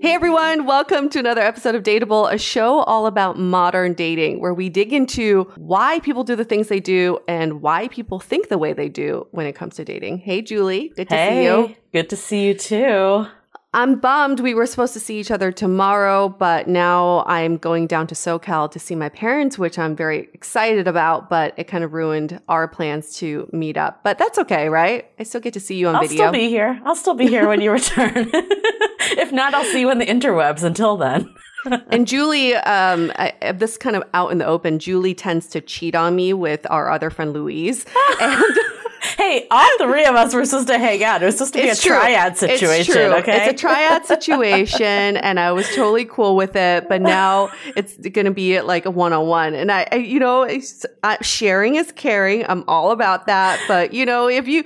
Hey everyone, welcome to another episode of Dateable, a show all about modern dating, where we dig into why people do the things they do and why people think the way they do when it comes to dating. Hey Julie, good to hey, see you. Good to see you too. I'm bummed we were supposed to see each other tomorrow, but now I'm going down to SoCal to see my parents, which I'm very excited about, but it kind of ruined our plans to meet up. But that's okay, right? I still get to see you on I'll video. I'll still be here. I'll still be here when you return. if not, I'll see you in the interwebs until then. and Julie, um, I, this kind of out in the open, Julie tends to cheat on me with our other friend Louise. and hey, all three of us were supposed to hang out. It was supposed to be it's a true. triad situation. It's true. Okay, it's a triad situation, and I was totally cool with it. But now it's going to be like a one on one, and I, I you know, I, sharing is caring. I'm all about that. But you know, if you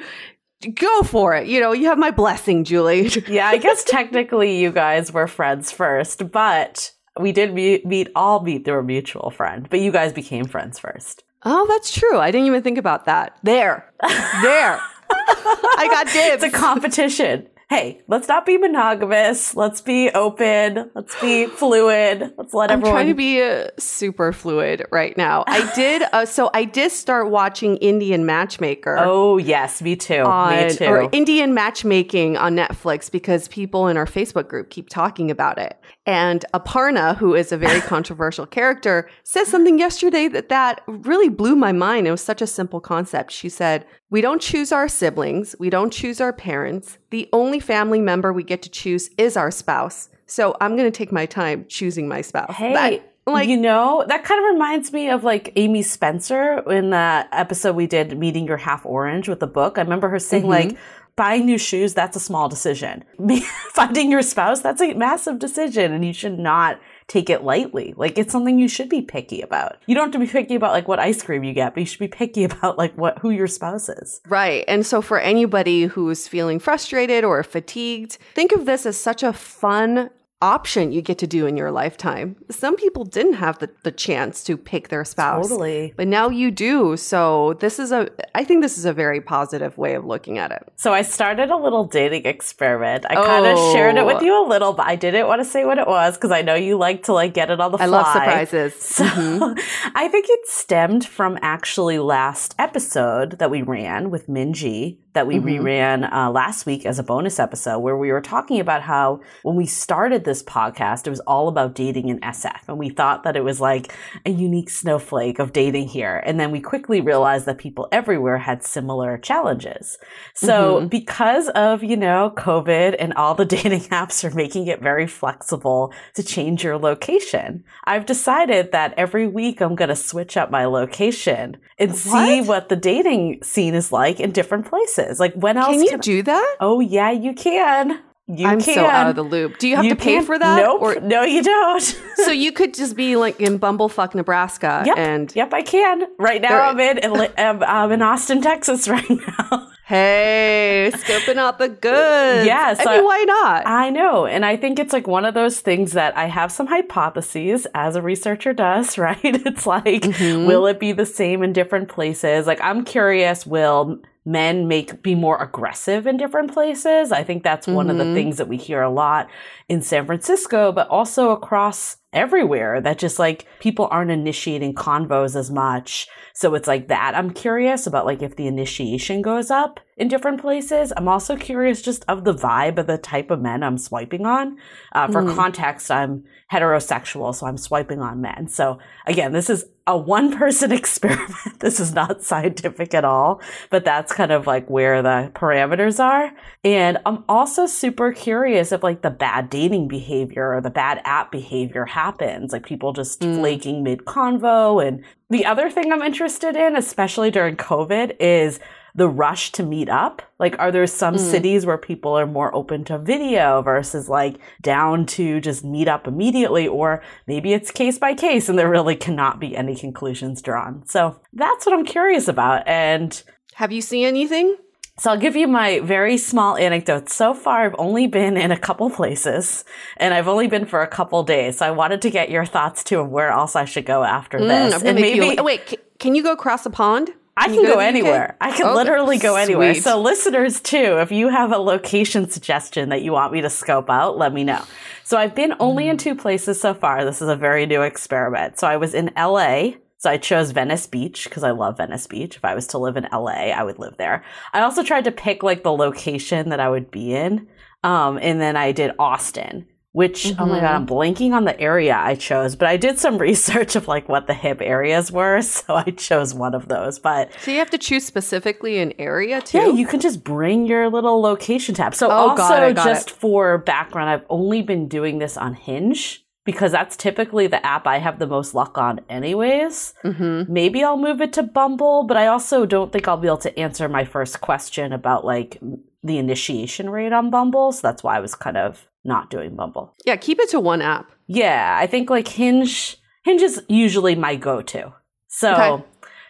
go for it. You know, you have my blessing, Julie. yeah, I guess technically you guys were friends first, but we did meet, meet all meet through a mutual friend, but you guys became friends first. Oh, that's true. I didn't even think about that. There. There. I got dibs. It's a competition hey, let's not be monogamous. Let's be open. Let's be fluid. Let's let I'm everyone. I'm trying to be uh, super fluid right now. I did. Uh, so I did start watching Indian Matchmaker. Oh yes, me too. On, me too. Or Indian Matchmaking on Netflix because people in our Facebook group keep talking about it. And Aparna, who is a very controversial character, said something yesterday that that really blew my mind. It was such a simple concept. She said, "We don't choose our siblings. We don't choose our parents. The only family member we get to choose is our spouse. So I'm going to take my time choosing my spouse." Hey. That, like you know that kind of reminds me of like amy spencer in that episode we did meeting your half orange with the book i remember her saying mm-hmm. like buying new shoes, that's a small decision. Finding your spouse, that's a massive decision and you should not take it lightly. Like it's something you should be picky about. You don't have to be picky about like what ice cream you get, but you should be picky about like what who your spouse is. Right. And so for anybody who's feeling frustrated or fatigued, think of this as such a fun option you get to do in your lifetime. Some people didn't have the, the chance to pick their spouse. Totally. But now you do. So this is a I think this is a very positive way of looking at it. So I started a little dating experiment. I kind of oh. shared it with Oh. you a little, but I didn't want to say what it was because I know you like to like get it on the fly. I love surprises. So mm-hmm. I think it stemmed from actually last episode that we ran with Minji that we reran uh, last week as a bonus episode where we were talking about how when we started this podcast, it was all about dating in SF. And we thought that it was like a unique snowflake of dating here. And then we quickly realized that people everywhere had similar challenges. So because of, you know, COVID and all the dating apps are making it very flexible to change your location, I've decided that every week I'm going to switch up my location and see What? what the dating scene is like in different places. Like when else Can you can do that? Oh yeah, you can. You I'm can. so out of the loop. Do you have You to pay for that? Nope. Or no, you don't. so you could just be like in Bumblefuck, Nebraska, yep. and yep, I can. Right now, I'm in. I'm, I'm in Austin, Texas, right now. hey, scoping out the goods. Yeah, I mean, why not? I know. And I think it's like one of those things that I have some hypotheses, as a researcher does, right? It's like, Mm-hmm. will it be the same in different places? Like, I'm curious, will men make be more aggressive in different places? I think that's one of the Mhm. things that we hear a lot in San Francisco, but also across everywhere that just like people aren't initiating convos as much. So it's like that. I'm curious about like if the initiation goes up in different places. I'm also curious just of the vibe of the type of men I'm swiping on. Uh, for Mm. context, I'm heterosexual, so I'm swiping on men. So again, this is a one person experiment. this is not scientific at all, but that's kind of like where the parameters are. And I'm also super curious if like the bad dating behavior or the bad app behavior happens, like people just Mm. flaking mid convo. And the other thing I'm interested in, especially during COVID, is the rush to meet up. Like, are there some Mm. cities where people are more open to video versus like down to just meet up immediately? Or maybe it's case by case and there really cannot be any conclusions drawn. So that's what I'm curious about. And Have you seen anything? so I'll give you my very small anecdote. So far, I've only been in a couple places and I've only been for a couple days. So I wanted to get your thoughts too of where else I should go after Mm, this. And maybe you, oh, wait, can you go across the pond? I can go go anywhere. I can Okay, literally go anywhere. sweet. So listeners too, if you have a location suggestion that you want me to scope out, let me know. So I've been only Mm. in two places so far. This is a very new experiment. So I was in LA. So I chose Venice Beach because I love Venice Beach. If I was to live in LA, I would live there. I also tried to pick like the location that I would be in. Um, and then I did Austin, which, oh my God, I'm blanking on the area I chose, but I did some research of like what the hip areas were. So I chose one of those. But So you have to choose specifically an area too. yeah, you can just bring your little location tab. So Oh, also it, just it. for background, I've only been doing this on Hinge because that's typically the app I have the most luck on anyways. mm-hmm. Maybe I'll move it to Bumble, but I also don't think I'll be able to answer my first question about like the initiation rate on Bumble, so that's why I was kind of not doing Bumble. Yeah, keep it to one app. Yeah, I think like Hinge Hinge is usually my go-to. So Okay.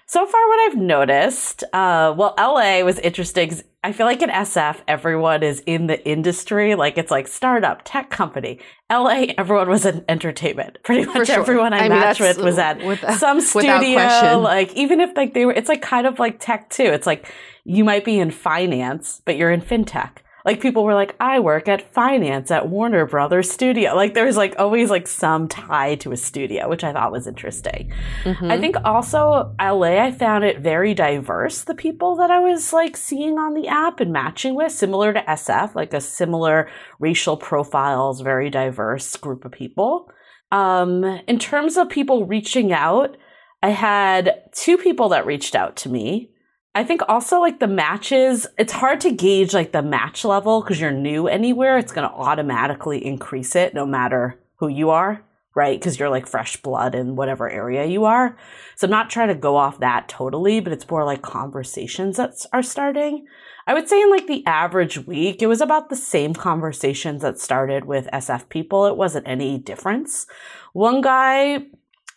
so far what I've noticed, uh well LA was interesting I feel like in SF everyone is in the industry, like it's like startup, tech company. LA everyone was in entertainment. Pretty much sure. everyone I, I matched with was at with- some studio like even if like they were it's like kind of like tech too. It's like you might be in finance, but you're in fintech. Like people were like, I work at finance at Warner Brothers Studio. Like there was like always like some tie to a studio, which I thought was interesting. Mm-hmm. I think also LA, I found it very diverse, the people that I was like seeing on the app and matching with, similar to SF, like a similar racial profiles, very diverse group of people. Um, in terms of people reaching out, I had two people that reached out to me. I think also like the matches, it's hard to gauge like the match level because you're new anywhere. It's going to automatically increase it no matter who you are, right? Because you're like fresh blood in whatever area you are. So I'm not trying to go off that totally, but it's more like conversations that are starting. I would say in like the average week, it was about the same conversations that started with SF people. It wasn't any difference. One guy,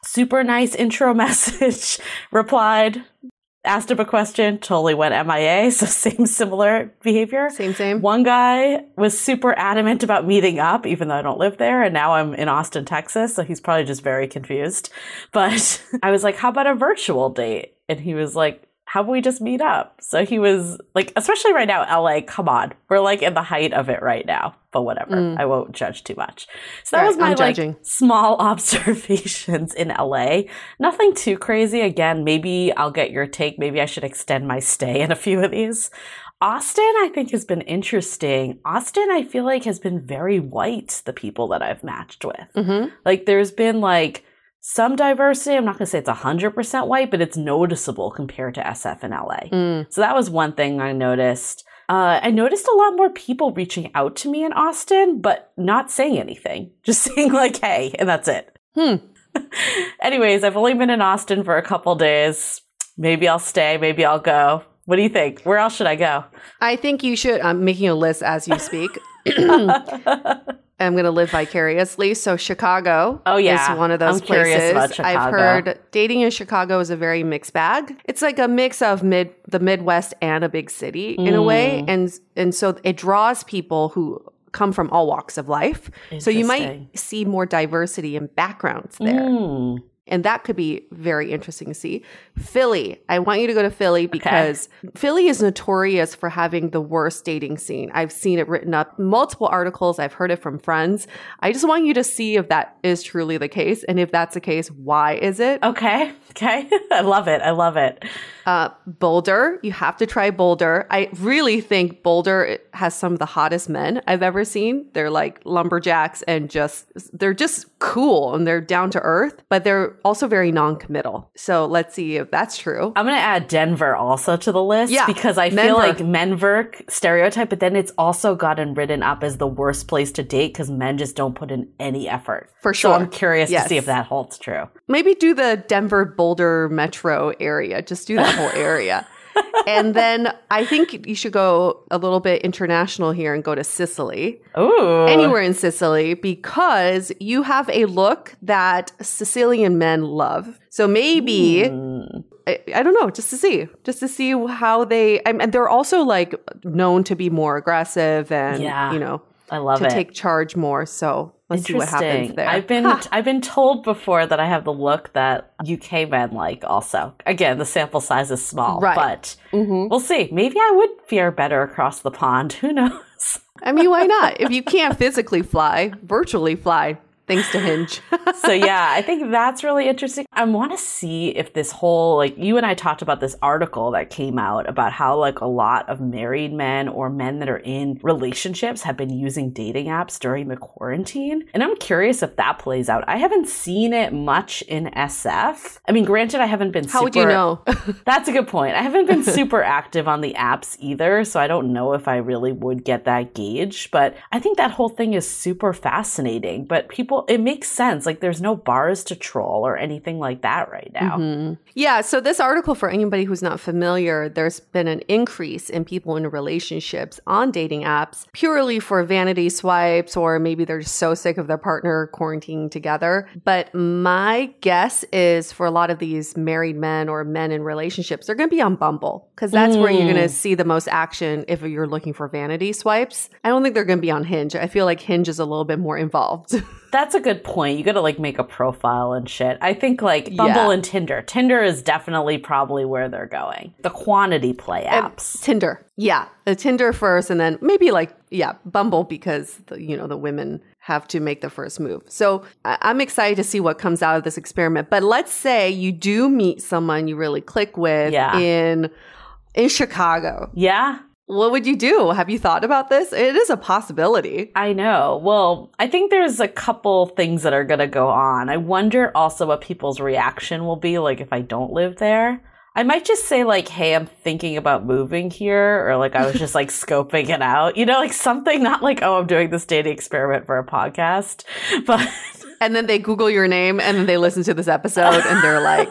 super nice intro message, replied, asked him a question, totally went MIA. So same similar behavior. Same, same. One guy was super adamant about meeting up, even though I don't live there. And now I'm in Austin, Texas. So he's probably just very confused. But I was like, how about a virtual date? And he was like, how about we just meet up? So he was like, especially right now, LA, come on. We're like in the height of it right now, but whatever. Mm. I won't judge too much. So that Right, was my like small observations in LA. Nothing too crazy. Again, maybe I'll get your take. Maybe I should extend my stay in a few of these. Austin, I think, has been interesting. Austin, I feel like, has been very white, the people that I've matched with. Mm-hmm. Like, there's been like some diversity. I'm not going to say it's 100% white, but it's noticeable compared to SF in LA. Mm. So that was one thing I noticed. Uh, I noticed a lot more people reaching out to me in Austin, but not saying anything, just saying like, hey, and that's it. Hmm. Anyways, I've only been in Austin for a couple days. Maybe I'll stay, maybe I'll go. What do you think? Where else should I go? I think you should. I'm making a list as you speak. I'm going to live vicariously. So Chicago Oh, yeah. is one of those I'm places. I've heard dating in Chicago is a very mixed bag. It's like a mix of mid the Midwest and a big city in a way, Mm. and and so it draws people who come from all walks of life. So you might see more diversity in backgrounds there. Mm. And that could be very interesting to see. Philly, I want you to go to Philly because Philly is notorious for having the worst dating scene. I've seen it written up multiple articles. I've heard it from friends. I just want you to see if that is truly the case. And if that's the case, why is it? Okay. Okay. I love it. I love it. Uh, Boulder, you have to try Boulder. I really think Boulder has some of the hottest men I've ever seen. They're like lumberjacks and just, they're just cool and they're down to earth, but they're also very non committal. So let's see if that's true. I'm going to add Denver also to the list Yeah, because I Menver. feel like Menver stereotype, but then it's also gotten written up as the worst place to date because men just don't put in any effort. For So sure. I'm curious Yes. to see if that holds true. Maybe do the Denver Boulder metro area. Just do that whole area. and then I think you should go a little bit international here and go to Sicily. Ooh. Anywhere in Sicily because you have a look that Sicilian men love. So maybe Mm. I, I don't know, just to see, just to see how they. I and they're also like known to be more aggressive and Yeah. you know I love to it. take charge more. So let's see what happens Interesting. there. I've been Ha. I've been told before that I have the look that UK men like also. Again, the sample size is small, Right. but Mhm. we'll see. Maybe I would fare better across the pond. Who knows? I mean, why not? If you can't physically fly, virtually fly, thanks to Hinge. so yeah, I think that's really interesting. I want to see if this whole like you and I talked about this article that came out about how like a lot of married men or men that are in relationships have been using dating apps during the quarantine. And I'm curious if that plays out. I haven't seen it much in SF. I mean, granted I haven't been How would you know? That's a good point. I haven't been super active on the apps either, so I don't know if I really would get that gauge. But I think that whole thing is super fascinating. But people, it makes sense. Like, there's no bars to troll or anything like that right now. Mhm. Yeah. So, this article, for anybody who's not familiar, there's been an increase in people in relationships on dating apps purely for vanity swipes, or maybe they're just so sick of their partner quarantining together. But my guess is for a lot of these married men or men in relationships, they're going to be on Bumble because that's where you're going to see the most action if you're looking for vanity swipes. I don't think they're going to be on Hinge. I feel like Hinge is a little bit more involved. That's a good point. You got to like make a profile and shit. I think like Bumble Yeah. and Tinder. Tinder is definitely probably where they're going. The quantity play And apps. Tinder. Yeah. The Tinder first and then maybe like, yeah, Bumble because, the, you know, the women have to make the first move. So I- I'm excited to see what comes out of this experiment. But let's say you do meet someone you really click with Yeah. in in Chicago. yeah. What would you do? Have you thought about this? It is a possibility. I know. Well, I think there's a couple things that are going to go on. I wonder also what people's reaction will be like if I don't live there. I might just say like, "Hey, I'm thinking about moving here," or like I was just like scoping it out. You know, like something not like, "Oh, I'm doing this dating experiment for a podcast," but and then they Google your name and then they listen to this episode and they're like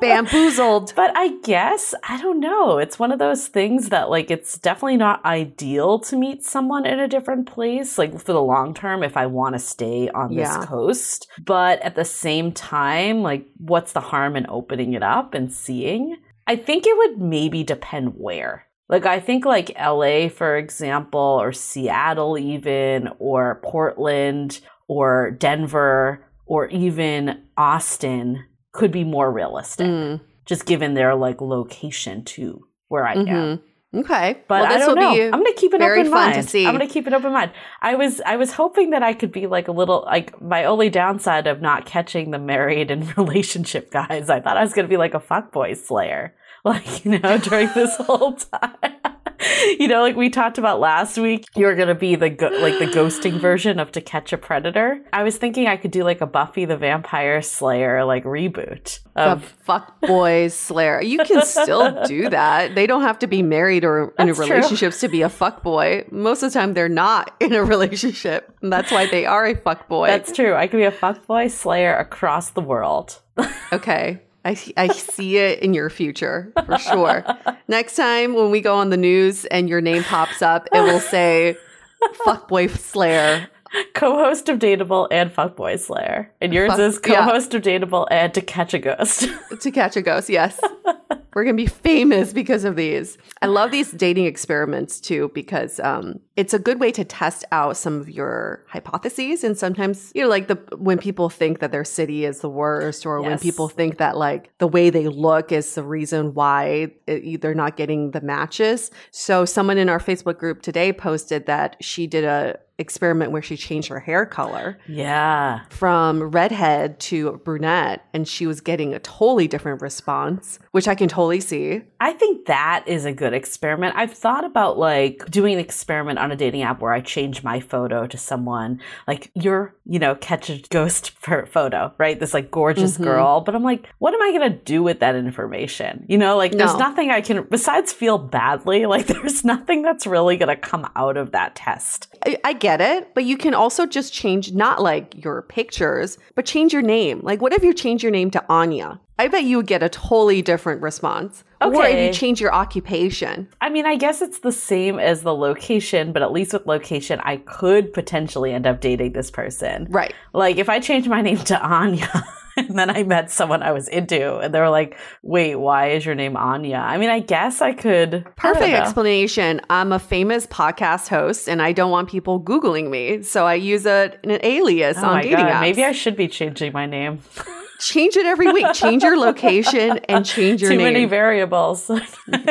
bamboozled. But I guess, I don't know. It's one of those things that, like, it's definitely not ideal to meet someone in a different place, like, for the long term if I want to stay on Yeah. this coast. But at the same time, like, what's the harm in opening it up and seeing? I think it would maybe depend where. Like, I think, like, LA, for example, or Seattle, even, or Portland, or Denver, or even Austin could be more realistic Mm, just given their like location to where I am. mhm. Okay. But well, I this don't will know. be I'm gonna keep an open mind. to see. I'm gonna keep an open mind. I was I was hoping that I could be like a little like my only downside of not catching the married and relationship guys. I thought I was gonna be like a fuckboy slayer. Like, you know, during this whole time. you know, like we talked about last week, you're gonna be the go- like the ghosting version of To Catch a Predator. I was thinking I could do like a Buffy the Vampire Slayer like reboot the fuck boys slayer. You can still do that. They don't have to be married or in a That's true. relationships to be a fuck boy. Most of the time, they're not in a relationship. And that's why they are a fuck boy. That's true. I could be a fuck boy slayer across the world. Okay. I, I see it in your future for sure. Next time when we go on the news and your name pops up, it will say fuckboy slayer. Co-host of Dateable and Fuckboy Slayer. And yours Fuck- is co-host of Dateable and To Catch a Ghost. To catch a ghost, yes. We're going to be famous because of these. I love these dating experiments too because um, it's a good way to test out some of your hypotheses. And sometimes, you know, like the when people think that their city is the worst, or when people think that like the way they look is the reason why it, they're not getting the matches. So, someone in our Facebook group today posted that she did a experiment where she changed her hair color yeah. from redhead to brunette and she was getting a totally different response which i can totally see I think that is a good experiment. I've thought about like doing an experiment on a dating app where I change my photo to someone like your, you know, catch a ghost photo, right? This like gorgeous Mhm. girl. But I'm like, what am I going to do with that information? You know, like there's nothing I can, besides feel badly, like there's nothing that's really going to come out of that test. I, I get it but you can also just change not like your pictures but change your name like what if you change your name to anya i bet you would get a totally different response Okay. or if you change your occupation I mean, I guess it's the same as the location, but at least with location, I could potentially end up dating this person. right Like if I changed my name to Anya and then I met someone I was into and they were like, wait, why is your name Anya? I mean, I guess I could. Perfect know. explanation. I'm a famous podcast host and I don't want people Googling me. So I use a, an alias Oh on dating God. apps. Maybe I should be changing my name. change it every week. Change your location and change your Too name. Too many variables.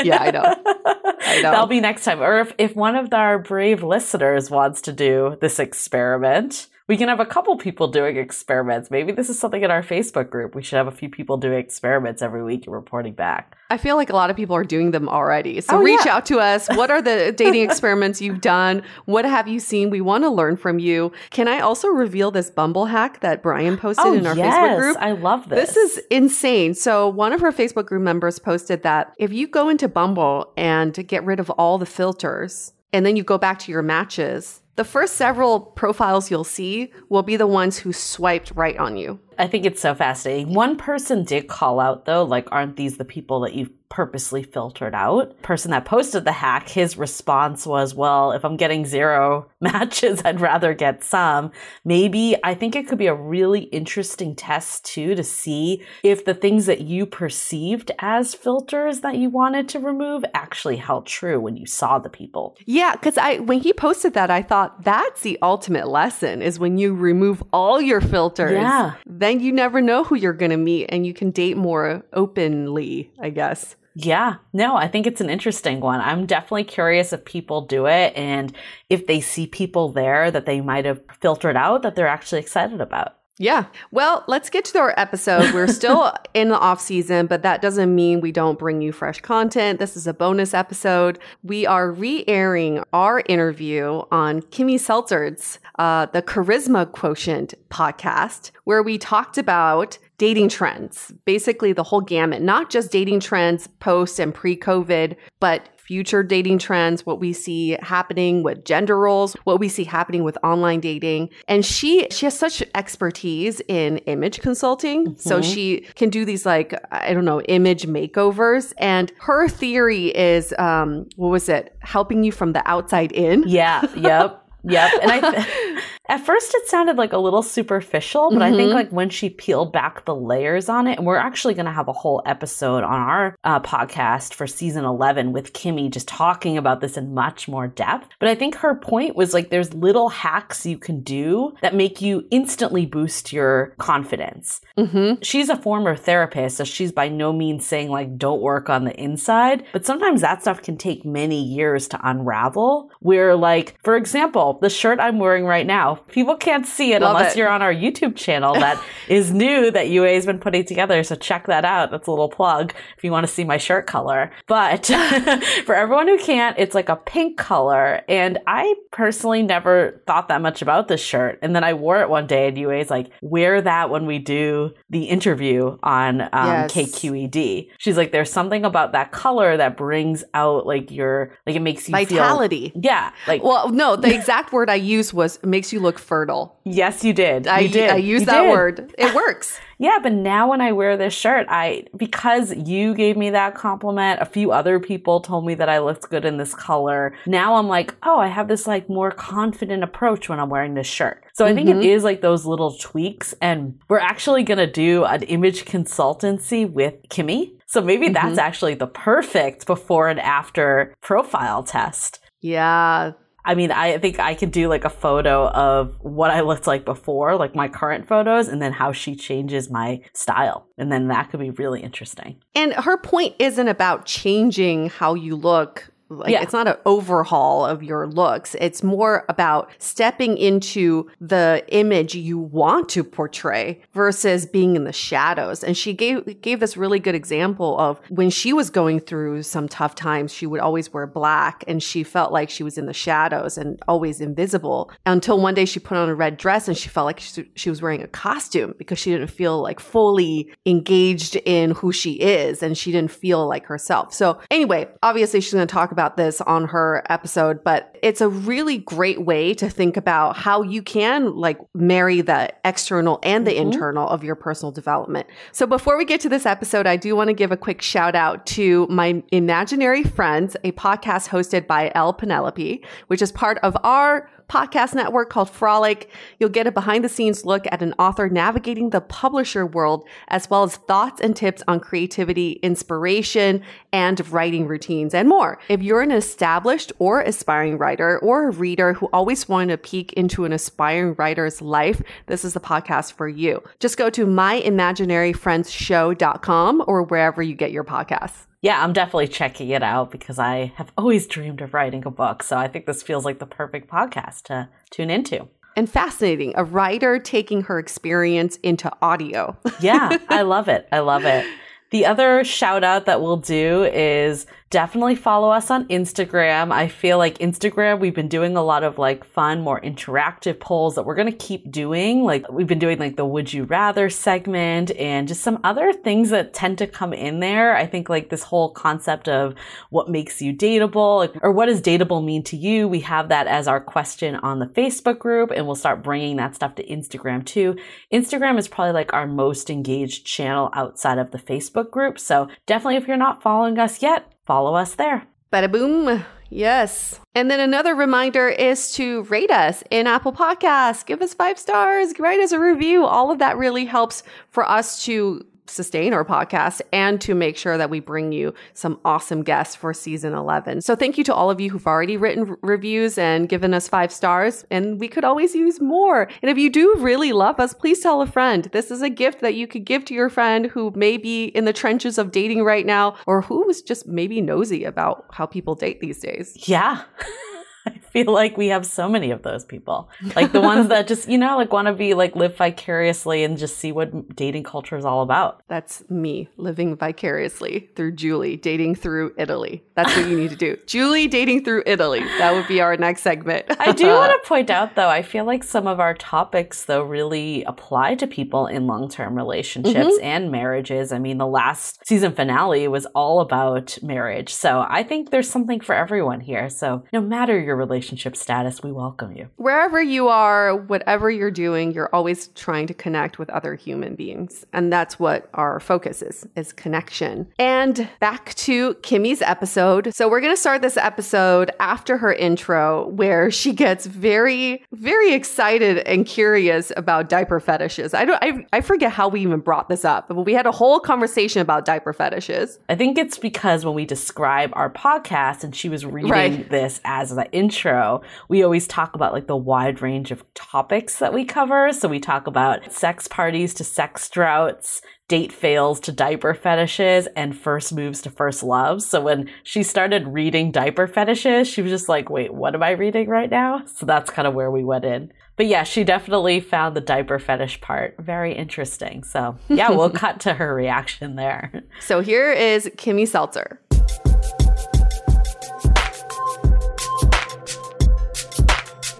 Yeah, I know. I know. That'll be next time. Or if, if one of our brave listeners wants to do this experiment, we can have a couple people doing experiments. Maybe this is something in our Facebook group. We should have a few people doing experiments every week and reporting back. I feel like a lot of people are doing them already. So Oh, reach yeah. out to us. What are the dating experiments you've done? What have you seen? We want to learn from you. Can I also reveal this Bumble hack that Brian posted oh, in our Facebook group? Oh, I love this. This is insane. So, one of our Facebook group members posted that if you go into Bumble and get rid of all the filters and then you go back to your matches, the first several profiles you'll see will be the ones who swiped right on you. I think it's so fascinating. One person did call out though, like, aren't these the people that you've purposely filtered out? Person that posted the hack, his response was, well, if I'm getting zero matches, I'd rather get some. Maybe I think it could be a really interesting test too to see if the things that you perceived as filters that you wanted to remove actually held true when you saw the people. Yeah, because I when he posted that, I thought that's the ultimate lesson is when you remove all your filters. Yeah. Then you never know who you're gonna meet and you can date more openly, I guess. Yeah, no, I think it's an interesting one. I'm definitely curious if people do it and if they see people there that they might have filtered out that they're actually excited about. Yeah. Well, let's get to our episode. We're still in the off season, but that doesn't mean we don't bring you fresh content. This is a bonus episode. We are re-airing our interview on Kimmy Seltzer's uh, the Charisma Quotient podcast, where we talked about dating trends, basically the whole gamut, not just dating trends post and pre-COVID, but future dating trends, what we see happening with gender roles, what we see happening with online dating. And she she has such expertise in image consulting. Mm-hmm. So she can do these like I don't know, image makeovers and her theory is um what was it? Helping you from the outside in. Yeah, yep. Yep. And I At first, it sounded like a little superficial, but mm-hmm. I think mm-hmm. like when she peeled back the layers on it, and we're actually going to have a whole episode on our uh, podcast for season 11 with Kimmy just talking about this in much more depth. But I think her point was like there's little hacks you can do that make you instantly boost your confidence. Mm-hmm. She's a former therapist, so she's by no means saying like don't work on the inside, but sometimes that stuff can take many years to unravel. Where, like, for example, the shirt I'm wearing right now, people can't see it Love unless it. you're on our YouTube channel that is new that Yue has been putting together. So check that out. That's a little plug if you want to see my shirt color. But for everyone who can't, it's like a pink color. And I personally never thought that much about this shirt. And then I wore it one day and Yue is like, wear that when we do the interview on um, yes. KQED. She's like, there's something about that color that brings out like your, like it makes you vitality. Feel, yeah. Like, well, no, the exact word I used was makes you look fertile. Yes, you did. You I did. I used that did. word. It works. yeah, but now when I wear this shirt, I because you gave me that compliment, a few other people told me that I looked good in this color. Now I'm like, oh, I have this like more confident approach when I'm wearing this shirt. So I think mm-hmm. it is like those little tweaks and we're actually going to do an image consultancy with Kimmy. So maybe mm-hmm. that's actually the perfect before and after profile test. Yeah, I mean, I think I could do like a photo of what I looked like before, like my current photos, and then how she changes my style. And then that could be really interesting. And her point isn't about changing how you look like yeah. it's not an overhaul of your looks. It's more about stepping into the image you want to portray versus being in the shadows. And she gave gave this really good example of when she was going through some tough times, she would always wear black and she felt like she was in the shadows and always invisible until one day she put on a red dress and she felt like she, she was wearing a costume because she didn't feel like fully engaged in who she is and she didn't feel like herself. So anyway, obviously she's going to talk about about this on her episode, but it's a really great way to think about how you can like marry the external and the mm-hmm. internal of your personal development. So before we get to this episode, I do want to give a quick shout out to my imaginary friends, a podcast hosted by Elle Penelope, which is part of our podcast network called Frolic. You'll get a behind the scenes look at an author navigating the publisher world, as well as thoughts and tips on creativity, inspiration, and writing routines and more. If you're an established or aspiring writer or a reader who always wanted to peek into an aspiring writer's life, this is the podcast for you. Just go to myimaginaryfriendsshow.com or wherever you get your podcasts yeah, I'm definitely checking it out because I have always dreamed of writing a book. So I think this feels like the perfect podcast to tune into. And fascinating. A writer taking her experience into audio. yeah, I love it. I love it. The other shout out that we'll do is definitely follow us on Instagram. I feel like Instagram, we've been doing a lot of like fun, more interactive polls that we're going to keep doing. Like we've been doing like the would you rather segment and just some other things that tend to come in there. I think like this whole concept of what makes you dateable like, or what does dateable mean to you? We have that as our question on the Facebook group and we'll start bringing that stuff to Instagram too. Instagram is probably like our most engaged channel outside of the Facebook group. So definitely if you're not following us yet, follow us there. Bada boom. Yes. And then another reminder is to rate us in Apple Podcasts. Give us five stars, write us a review. All of that really helps for us to sustain our podcast and to make sure that we bring you some awesome guests for season 11. So thank you to all of you who've already written reviews and given us five stars. And we could always use more. And if you do really love us, please tell a friend. This is a gift that you could give to your friend who may be in the trenches of dating right now or who is just maybe nosy about how people date these days. Yeah. I feel like we have so many of those people. Like the ones that just, you know, like want to be like live vicariously and just see what dating culture is all about. That's me living vicariously through Julie, dating through Italy. That's what you need to do. Julie dating through Italy. That would be our next segment. I do want to point out though, I feel like some of our topics though really apply to people in long-term relationships mm-hmm. and marriages. I mean, the last season finale was all about marriage. So I think there's something for everyone here. So no matter your relationship status, we welcome you. Wherever you are, whatever you're doing, you're always trying to connect with other human beings. And that's what our focus is, is connection. And back to Kimmy's episode. So we're going to start this episode after her intro where she gets very, very excited and curious about diaper fetishes. I don't, I, I forget how we even brought this up, but we had a whole conversation about diaper fetishes. I think it's because when we describe our podcast and she was reading right. this as the intro, we always talk about like the wide range of topics that we cover. So we talk about sex parties to sex droughts, date fails to diaper fetishes, and first moves to first loves. So when she started reading diaper fetishes, she was just like, wait, what am I reading right now? So that's kind of where we went in. But yeah, she definitely found the diaper fetish part very interesting. So yeah, we'll cut to her reaction there. So here is Kimmy Seltzer.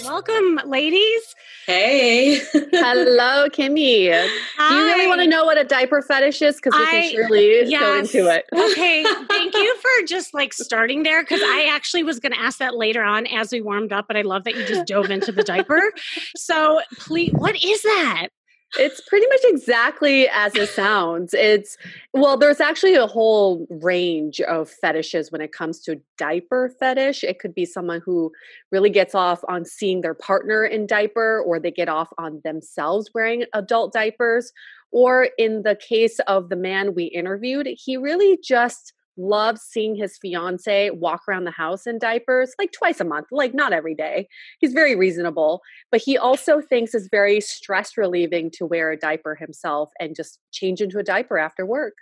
Welcome, ladies. Hey. Hello, Kimmy. Hi. Do you really want to know what a diaper fetish is? Because we I, can surely yes. go into it. okay. Thank you for just like starting there because I actually was going to ask that later on as we warmed up, but I love that you just dove into the diaper. So, please, what is that? It's pretty much exactly as it sounds. It's well, there's actually a whole range of fetishes when it comes to diaper fetish. It could be someone who really gets off on seeing their partner in diaper, or they get off on themselves wearing adult diapers. Or in the case of the man we interviewed, he really just loves seeing his fiance walk around the house in diapers like twice a month, like not every day. He's very reasonable, but he also thinks it's very stress relieving to wear a diaper himself and just change into a diaper after work.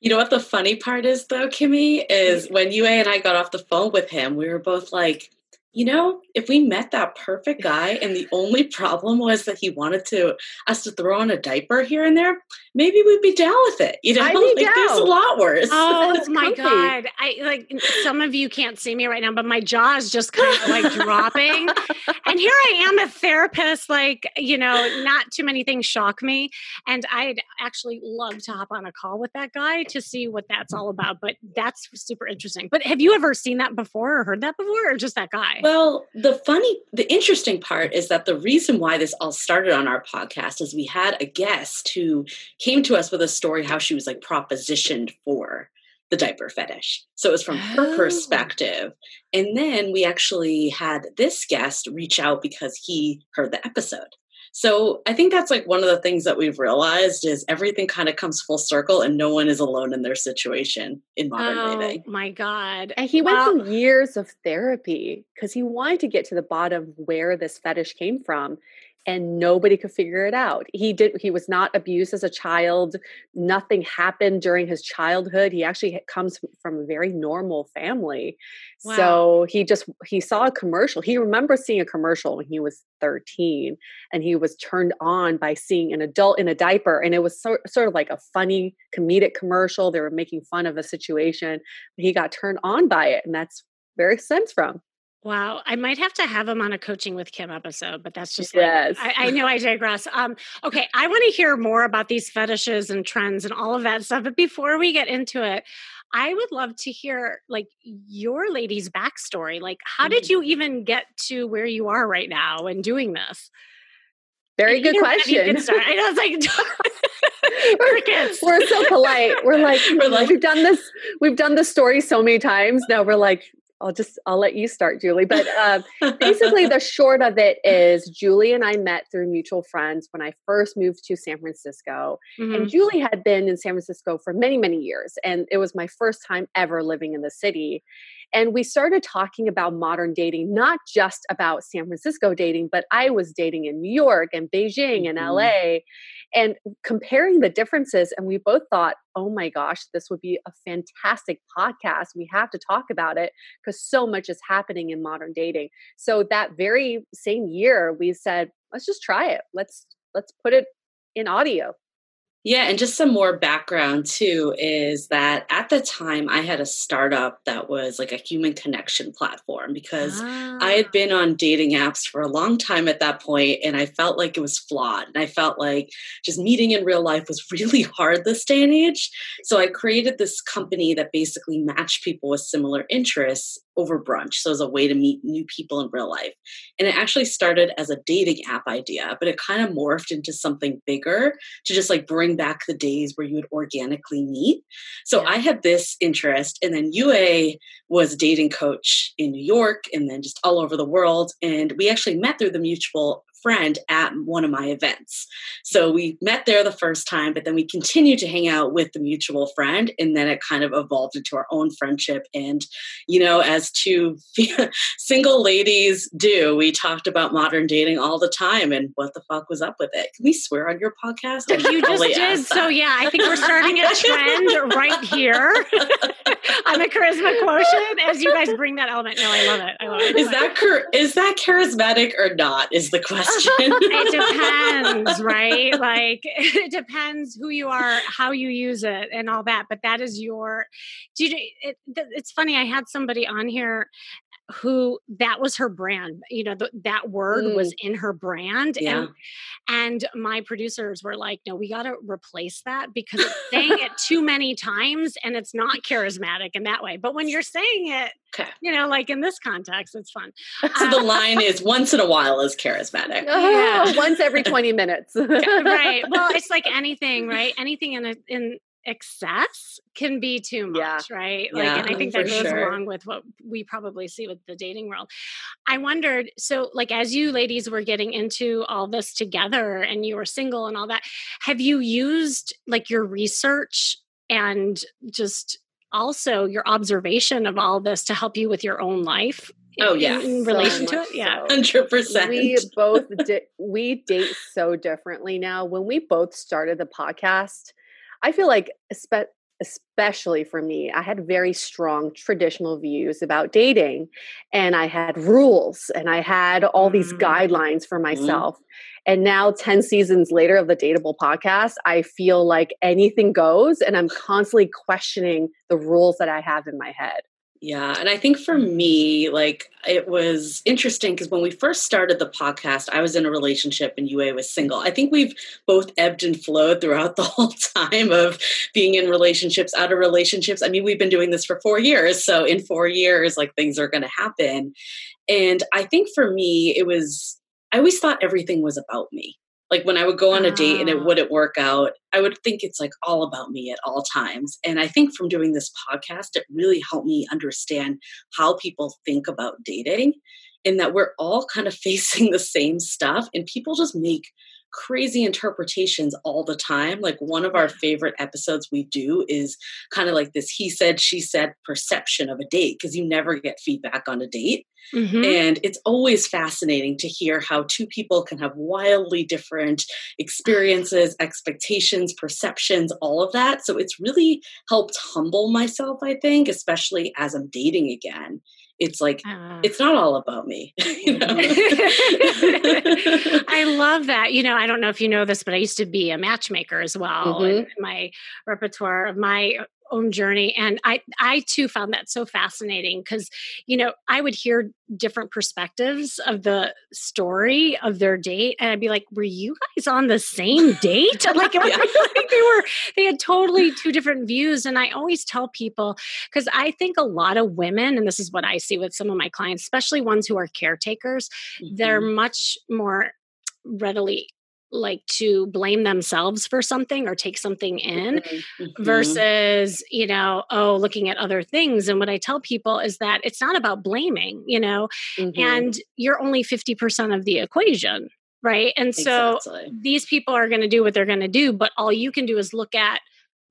You know what the funny part is though, Kimmy, is mm-hmm. when Yue and I got off the phone with him, we were both like, you know, if we met that perfect guy and the only problem was that he wanted to us to throw on a diaper here and there, maybe we'd be down with it. You know, like down. there's a lot worse. Oh my god! I like some of you can't see me right now, but my jaw is just kind of like dropping. And here I am, a therapist. Like you know, not too many things shock me, and I'd actually love to hop on a call with that guy to see what that's all about. But that's super interesting. But have you ever seen that before or heard that before, or just that guy? Well, the funny, the interesting part is that the reason why this all started on our podcast is we had a guest who came to us with a story how she was like propositioned for the diaper fetish. So it was from her oh. perspective. And then we actually had this guest reach out because he heard the episode. So I think that's like one of the things that we've realized is everything kind of comes full circle and no one is alone in their situation in modern dating. oh, dating. my God. And he went wow. through years of therapy because he wanted to get to the bottom where this fetish came from and nobody could figure it out. He did he was not abused as a child. Nothing happened during his childhood. He actually comes from a very normal family. Wow. So he just he saw a commercial. He remembers seeing a commercial when he was 13 and he was turned on by seeing an adult in a diaper and it was so, sort of like a funny comedic commercial. They were making fun of a situation. He got turned on by it and that's where it stems from. Wow, I might have to have him on a coaching with Kim episode, but that's just yes. Like, I, I, know I digress. Um, okay, I want to hear more about these fetishes and trends and all of that stuff. But before we get into it, I would love to hear like your lady's backstory. Like, how did mm-hmm. you even get to where you are right now and doing this? Very good question. I know it's like crickets. We're so polite. We're like, we're like, we've done this. We've done this story so many times. Now we're like, I'll just I'll let you start, Julie. But uh, basically, the short of it is Julie and I met through mutual friends when I first moved to San Francisco, mm-hmm. and Julie had been in San Francisco for many many years, and it was my first time ever living in the city. And we started talking about modern dating, not just about San Francisco dating, but I was dating in New York and Beijing and Mhm. LA and comparing the differences. And we both thought, oh my gosh, this would be a fantastic podcast. We have to talk about it because so much is happening in modern dating. So that very same year, we said, let's just try it. Let's let's put it in audio. Yeah, and just some more background too is that at the time I had a startup that was like a human connection platform because I Ah. had been on dating apps for a long time at that point and I felt like it was flawed. And I felt like just meeting in real life was really hard this day and age. So I created this company that basically matched people with similar interests over brunch. So as a way to meet new people in real life. And it actually started as a dating app idea, but it kind of morphed into something bigger to just like bring back the days where you would organically meet. So Yeah. I had this interest, and then Yue was a dating coach in New York and then just all over the world. And we actually met through the mutual friend at one of my events. So we met there the first time, but then we continued to hang out with the mutual friend. And then it kind of evolved into our own friendship. And, you know, as two single ladies do, we talked about modern dating all the time and what the fuck was up with it. Can we swear on your podcast? You just did. So yeah, I think we're starting a trend right here on the charisma quotient as you guys bring that element. No, I love it. I love it. Is that is that charismatic or not? Is the question. It depends, right? Like it depends who you are, how you use it, and all that. But that is your. Do you, it, it's funny. I had somebody on here who that was her brand. You know, th- that word Mm. was in her brand, Yeah. and and my producers were like, "No, we got to replace that because it's saying it too many times, and it's not charismatic in that way. But when you're saying it, Okay. you know, like in this context, it's fun. So the line is once in a while is charismatic. Yeah. Once every 20 minutes. right. Well, it's like anything, right? Anything in a, in excess can be too much, Yeah. right? Like, Yeah, and I think that goes sure. along with what we probably see with the dating world. I wondered, so like as you ladies were getting into all this together, and you were single and all that, have you used like your research and just also your observation of all this to help you with your own life? Oh, in- yeah. in So relation to it, yeah. so. Hundred percent. we both di- we date so differently now when we both started the podcast i feel like espe- especially for me i had very strong traditional views about dating and i had rules and i had all these Mm. guidelines for myself and now 10 seasons later of the dateable podcast i feel like anything goes and i'm constantly questioning the rules that i have in my head Yeah. And I think for me, like, it was interesting because when we first started the podcast, I was in a relationship and Yue was single. I think we've both ebbed and flowed throughout the whole time of being in relationships, out of relationships. I mean, we've been doing this for four years. So in four years, like, things are going to happen. And I think for me, it was, I always thought everything was about me. Like when I would go on a date and it Ah. wouldn't work out, I would think it's like all about me at all times. And I think from doing this podcast, it really helped me understand how people think about dating and that we're all kind of facing the same stuff and people just make crazy interpretations all the time. Like one of our favorite episodes we do is kind of like this he said, she said perception of a date because you never get feedback on a date. Mhm. And it's always fascinating to hear how two people can have wildly different experiences, expectations, perceptions, all of that. So it's really helped humble myself, I think, especially as I'm dating again. It's like, Ah. it's not all about me. you know? I love that. You know, I don't know if you know this, but I used to be a matchmaker as well Mhm. in my repertoire of my own journey and i i too found that so fascinating because you know i would hear different perspectives of the story of their date and i'd be like were you guys on the same date like, Yeah. like they were they had totally two different views and i always tell people because i think a lot of women and this is what i see with some of my clients especially ones who are caretakers they're Mhm. much more readily like to blame themselves for something or take something in Mm-hmm. Mhm. versus you know oh looking at other things and what i tell people is that it's not about blaming you know Mhm. and you're only 50% of the equation right and so Exactly. these people are going to do what they're going to do but all you can do is look at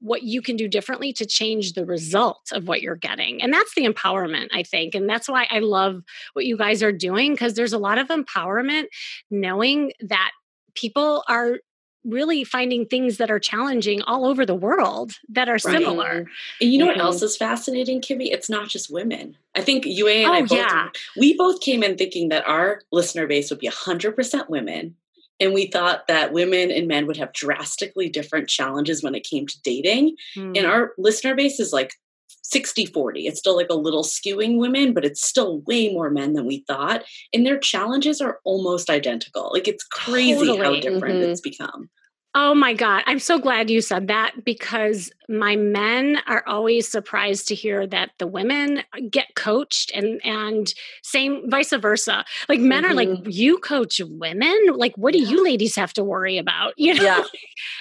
what you can do differently to change the result of what you're getting. And that's the empowerment, I think. And that's why I love what you guys are doing because there's a lot of empowerment knowing that people are really finding things that are challenging all over the world that are similar. And you know mm-hmm. what else is fascinating, Kimmy? It's not just women. I think Yue and oh, I both yeah. we both came in thinking that our listener base would be 100% women and we thought that women and men would have drastically different challenges when it came to dating. Mm. And our listener base is like 60 40. It's still like a little skewing women, but it's still way more men than we thought. And their challenges are almost identical. Like it's crazy totally. how different mm-hmm. it's become. Oh my God. I'm so glad you said that because my men are always surprised to hear that the women get coached and and same vice versa. Like men mm-hmm. are like, mm-hmm. you coach women? Like, what do yeah. you ladies have to worry about? You know, yeah.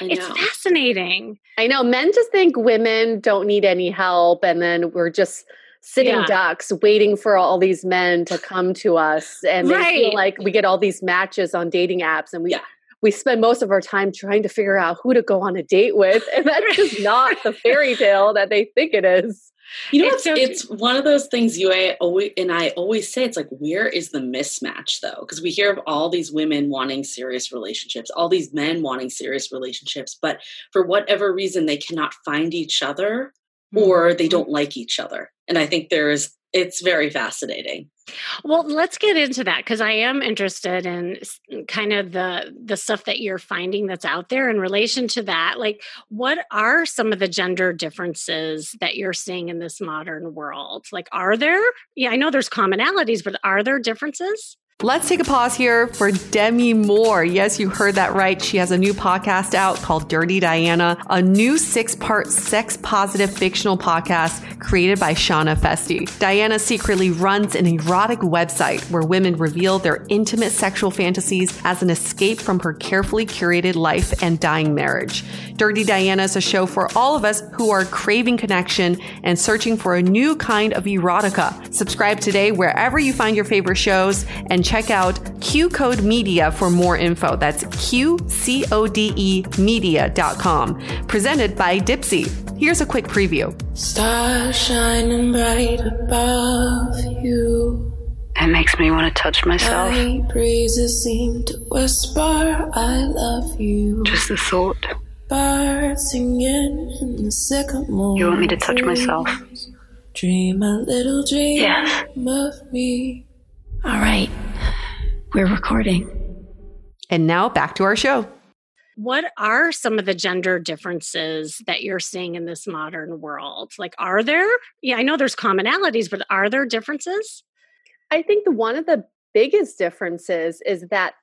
it's fascinating. I know. Men just think women don't need any help and then we're just sitting yeah. ducks waiting for all these men to come to us and right. they feel like we get all these matches on dating apps and we yeah we spend most of our time trying to figure out who to go on a date with and that's just not the fairy tale that they think it is you know, it's, it's one of those things you always, and I always say it's like, where is the mismatch though? Because we hear of all these women wanting serious relationships, all these men wanting serious relationships, but for whatever reason, they cannot find each other or they mm-hmm. don't like each other. And I think there is it's very fascinating. Well, let's get into that because I am interested in kind of the the stuff that you're finding that's out there in relation to that. Like, what are some of the gender differences that you're seeing in this modern world? Like, are there? Yeah, I know there's commonalities, but are there differences? Let's take a pause here for Demi Moore. Yes, you heard that right. She has a new podcast out called Dirty Diana, a new six part sex positive fictional podcast created by Shana Feste. Diana secretly runs an erotic website where women reveal their intimate sexual fantasies as an escape from her carefully curated life and dying marriage. Dirty Diana is a show for all of us who are craving connection and searching for a new kind of erotica. Subscribe today wherever you find your favorite shows and check out Q Code Media for more info. That's QCODE media.com. Presented by Dipsea. Here's a quick preview. Stars shining bright above you. It makes me want to touch myself. Night breezes seem to whisper, I love you. Just the thought. Birds singing in the sycamore. You want me to touch myself? Dream a little dream yes. of me. All right. We're recording. And now back to our show. What are some of the gender differences that you're seeing in this modern world? Like, are there? Yeah, I know there's commonalities, but are there differences? I think the one of the biggest differences is that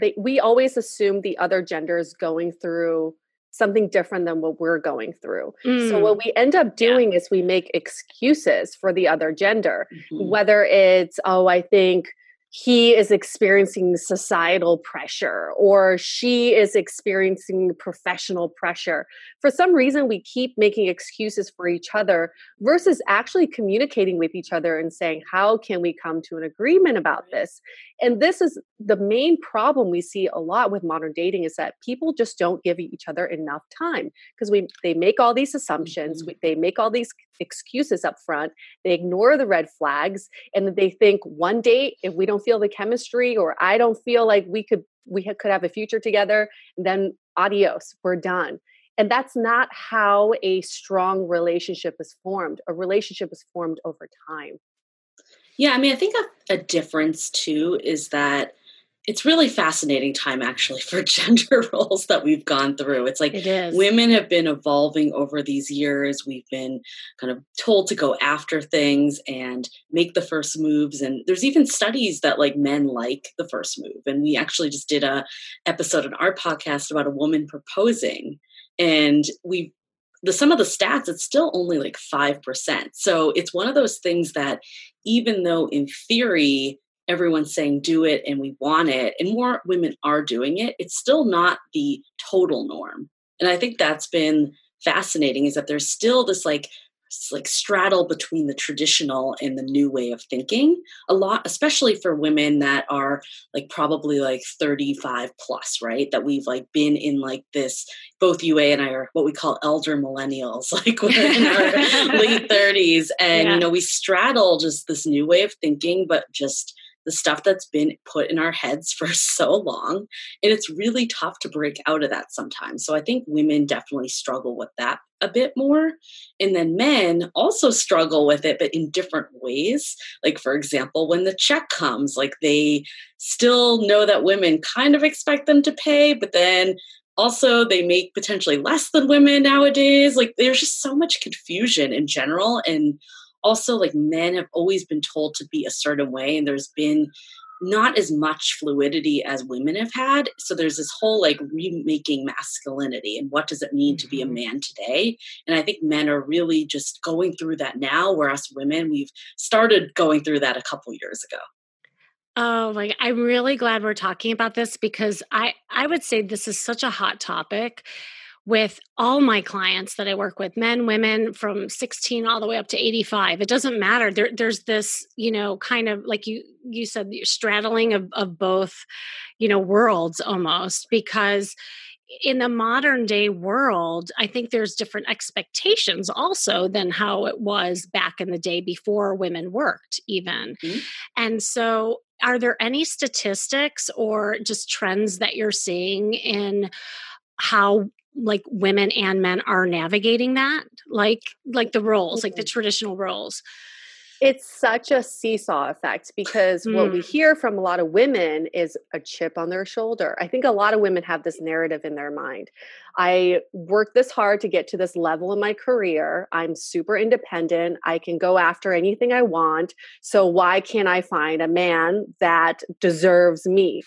they, we always assume the other gender is going through something different than what we're going through. Mm. So what we end up doing yeah. is we make excuses for the other gender, mm-hmm. whether it's oh I think he is experiencing societal pressure or she is experiencing professional pressure. For some reason, we keep making excuses for each other versus actually communicating with each other and saying, How can we come to an agreement about this? And this is the main problem we see a lot with modern dating is that people just don't give each other enough time because we they make all these assumptions, mm-hmm. they make all these excuses up front, they ignore the red flags, and they think one date if we don't feel the chemistry or I don't feel like we could we could have a future together, then adios, we're done. And that's not how a strong relationship is formed. A relationship is formed over time. Yeah, I mean, I think a, a difference too is that it's really fascinating time actually for gender roles that we've gone through. It's like it women have been evolving over these years. We've been kind of told to go after things and make the first moves. And there's even studies that like men like the first move. And we actually just did a episode on our podcast about a woman proposing. And we the some of the stats it's still only like 5% so it's one of those things that even though in theory everyone's saying do it and we want it and more women are doing it it's still not the total norm. And i think that's been fascinating is that there's still this like like straddle between the traditional and the new way of thinking. A lot especially for women that are like probably like 35 plus right? That we've like been in like this both Yue and i are what we call elder millennials like we're in our late 30s and yeah. you know we straddle just this new way of thinking but just the stuff that's been put in our heads for so long. And it's really tough to break out of that sometimes. So I think women definitely struggle with that a bit more. And then men also struggle with it, but in different ways. Like, for example, when the check comes, like they still know that women kind of expect them to pay, but then also they make potentially less than women nowadays. Like, there's just so much confusion in general. And also like men have always been told to be a certain way and there's been not as much fluidity as women have had. So there's this whole like remaking masculinity and what does it mean to be a mm-hmm. man today? And i think men are really just going through that now whereas women we've started going through that a couple years ago. Oh my I'm really glad we're talking about this because I I would say this is such a hot topic with all my clients that I work with, men, women from 16 all the way up to 85. It doesn't matter. There, there's this, you know, kind of like you you said, you're straddling of, of both, you know, worlds almost because in the modern day world, I think there's different expectations also than how it was back in the day before women worked, even. Mm-hmm. And so, are there any statistics or just trends that you're seeing in how like women and men are navigating that like like the roles like the mm-hmm. traditional roles it's such a seesaw effect because mm. what we hmm. hear from a lot of women is a chip on their shoulder. I think a lot of women have this narrative in their mind. I worked this hard to get to this level in my career. I'm super independent. I can go after anything I want. So why can't I find a man that deserves me?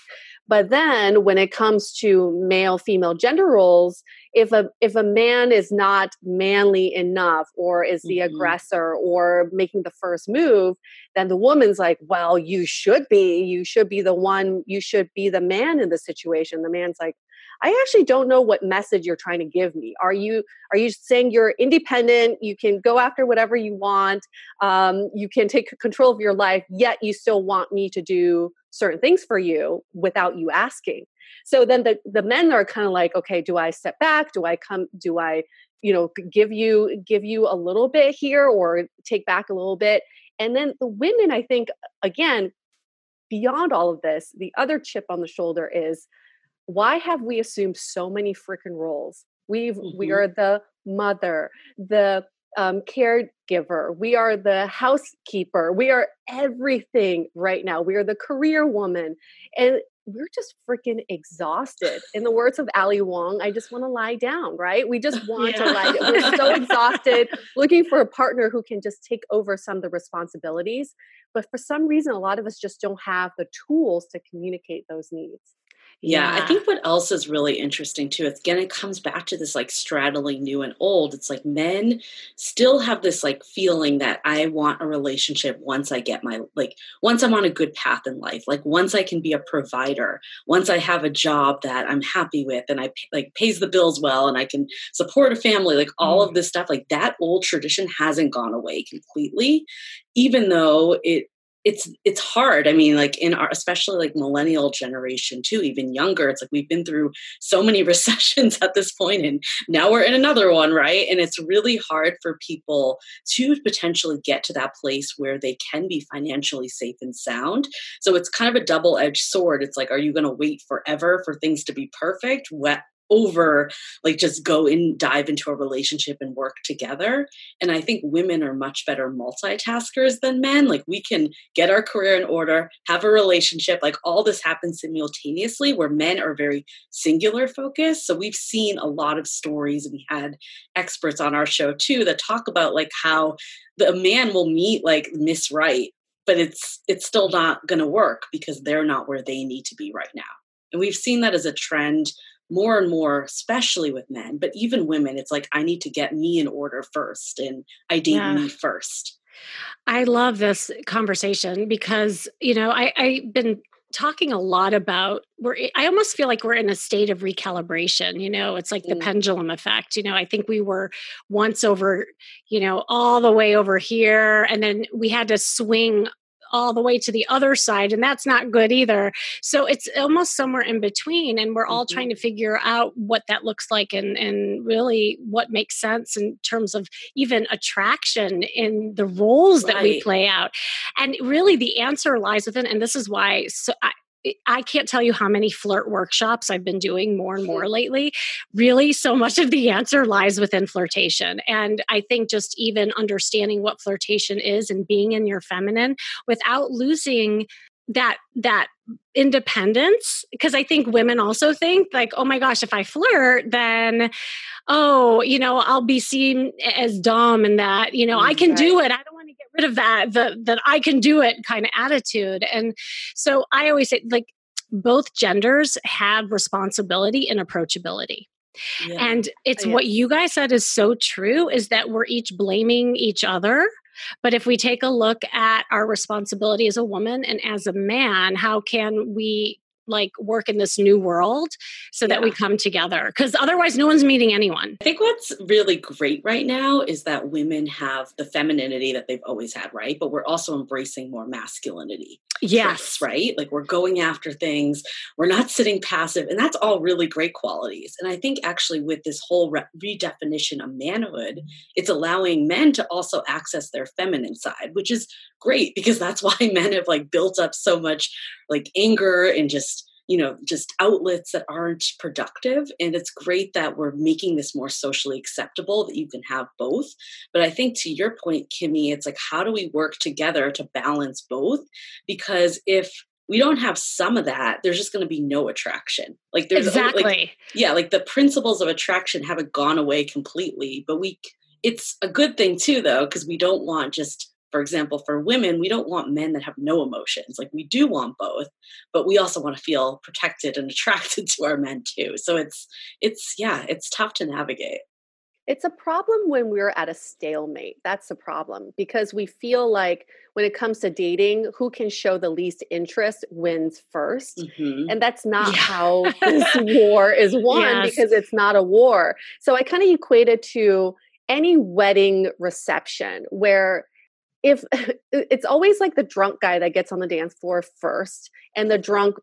But then when it comes to male female gender roles, if a if a man is not manly enough or is the mm-hmm. aggressor or making the first move, then the woman's like, "Well, you should be. You should be the one. You should be the man in the situation." The man's like, I actually don't know what message you're trying to give me. Are you are you saying you're independent? You can go after whatever you want. Um, you can take control of your life, yet you still want me to do certain things for you without you asking. So then the the men are kind of like, okay, do I step back? Do I come? Do I you know give you give you a little bit here or take back a little bit? And then the women, I think, again, beyond all of this, the other chip on the shoulder is why have we assumed so many freaking roles? We've mm-hmm. we are the mother, the um, caregiver, we are the housekeeper, we are everything right now. We are the career woman, and we're just freaking exhausted. In the words of Ali Wong, I just want to lie down, right? We just want yeah. to lie down. We're so exhausted looking for a partner who can just take over some of the responsibilities. But for some reason, a lot of us just don't have the tools to communicate those needs. Yeah, yeah, I think what else is really interesting too, again, it comes back to this like straddling new and old. It's like men still have this like feeling that I want a relationship once I get my, like, once I'm on a good path in life, like once I can be a provider, once I have a job that I'm happy with and I like pays the bills well and I can support a family, like all mm. of this stuff, like that old tradition hasn't gone away completely, even though it it's it's hard. I mean like in our especially like millennial generation too even younger it's like we've been through so many recessions at this point and now we're in another one right? And it's really hard for people to potentially get to that place where they can be financially safe and sound. So it's kind of a double edged sword. It's like are you going to wait forever for things to be perfect over like just go and dive into a relationship and work together. And I think women are much better multitaskers than men. Like we can get our career in order, have a relationship, like all this happens simultaneously where men are very singular focused. So we've seen a lot of stories and we had experts on our show too that talk about like how the man will meet like Miss Right, but it's it's still not going to work because they're not where they need to be right now. And we've seen that as a trend more and more, especially with men, but even women, it's like, I need to get me in order first and I date yeah. me first. I love this conversation because, you know, I, I've been talking a lot about we're i almost feel like we're in a state of recalibration you know it's like the mm. pendulum effect you know i think we were once over you know all the way over here and then we had to swing all the way to the other side and that's not good either so it's almost somewhere in between and we're all mm-hmm. trying to figure out what that looks like and and really what makes sense in terms of even attraction in the roles right. that we play out and really the answer lies within and this is why so I, I can't tell you how many flirt workshops I've been doing more and more lately. Really, so much of the answer lies within flirtation. And I think just even understanding what flirtation is and being in your feminine without losing that that independence because i think women also think like oh my gosh if i flirt then oh you know i'll be seen as dumb and that you know i can do it i rid of that the that i can do it kind of attitude and so i always say like both genders have responsibility and approachability yeah. and it's oh, yeah. what you guys said is so true is that we're each blaming each other but if we take a look at our responsibility as a woman and as a man, how can we like work in this new world so yeah. that we come together because otherwise no one's meeting anyone. I think what's really great right now is that women have the femininity that they've always had right? But we're also embracing more masculinity yes. right? Like we're going after things. We're not sitting passive and that's all really great qualities. And i think actually with this whole re- redefinition of manhood it's allowing men to also access their feminine side which is great because that's why men have like built up so much like anger and just you know just outlets that aren't productive. And it's great that we're making this more socially acceptable that you can have both. But i think to your point kimmy it's like how do we work together to balance both? Because if we don't have some of that there's just going to be no attraction. Like there's exactly like, yeah like the principles of attraction haven't gone away completely but we it's a good thing too though because we don't want just for example, for women, we don't want men that have no emotions. Like we do want both, but we also want to feel protected and attracted to our men too. So it's it's yeah, it's tough to navigate. It's a problem when we're at a stalemate. That's the problem because we feel like when it comes to dating, who can show the least interest wins 1st mm-hmm. And that's not yeah. how this war is won yes. because it's not a war. So I kind of equate it to any wedding reception where if it's always like the drunk guy that gets on the dance floor first and the drunk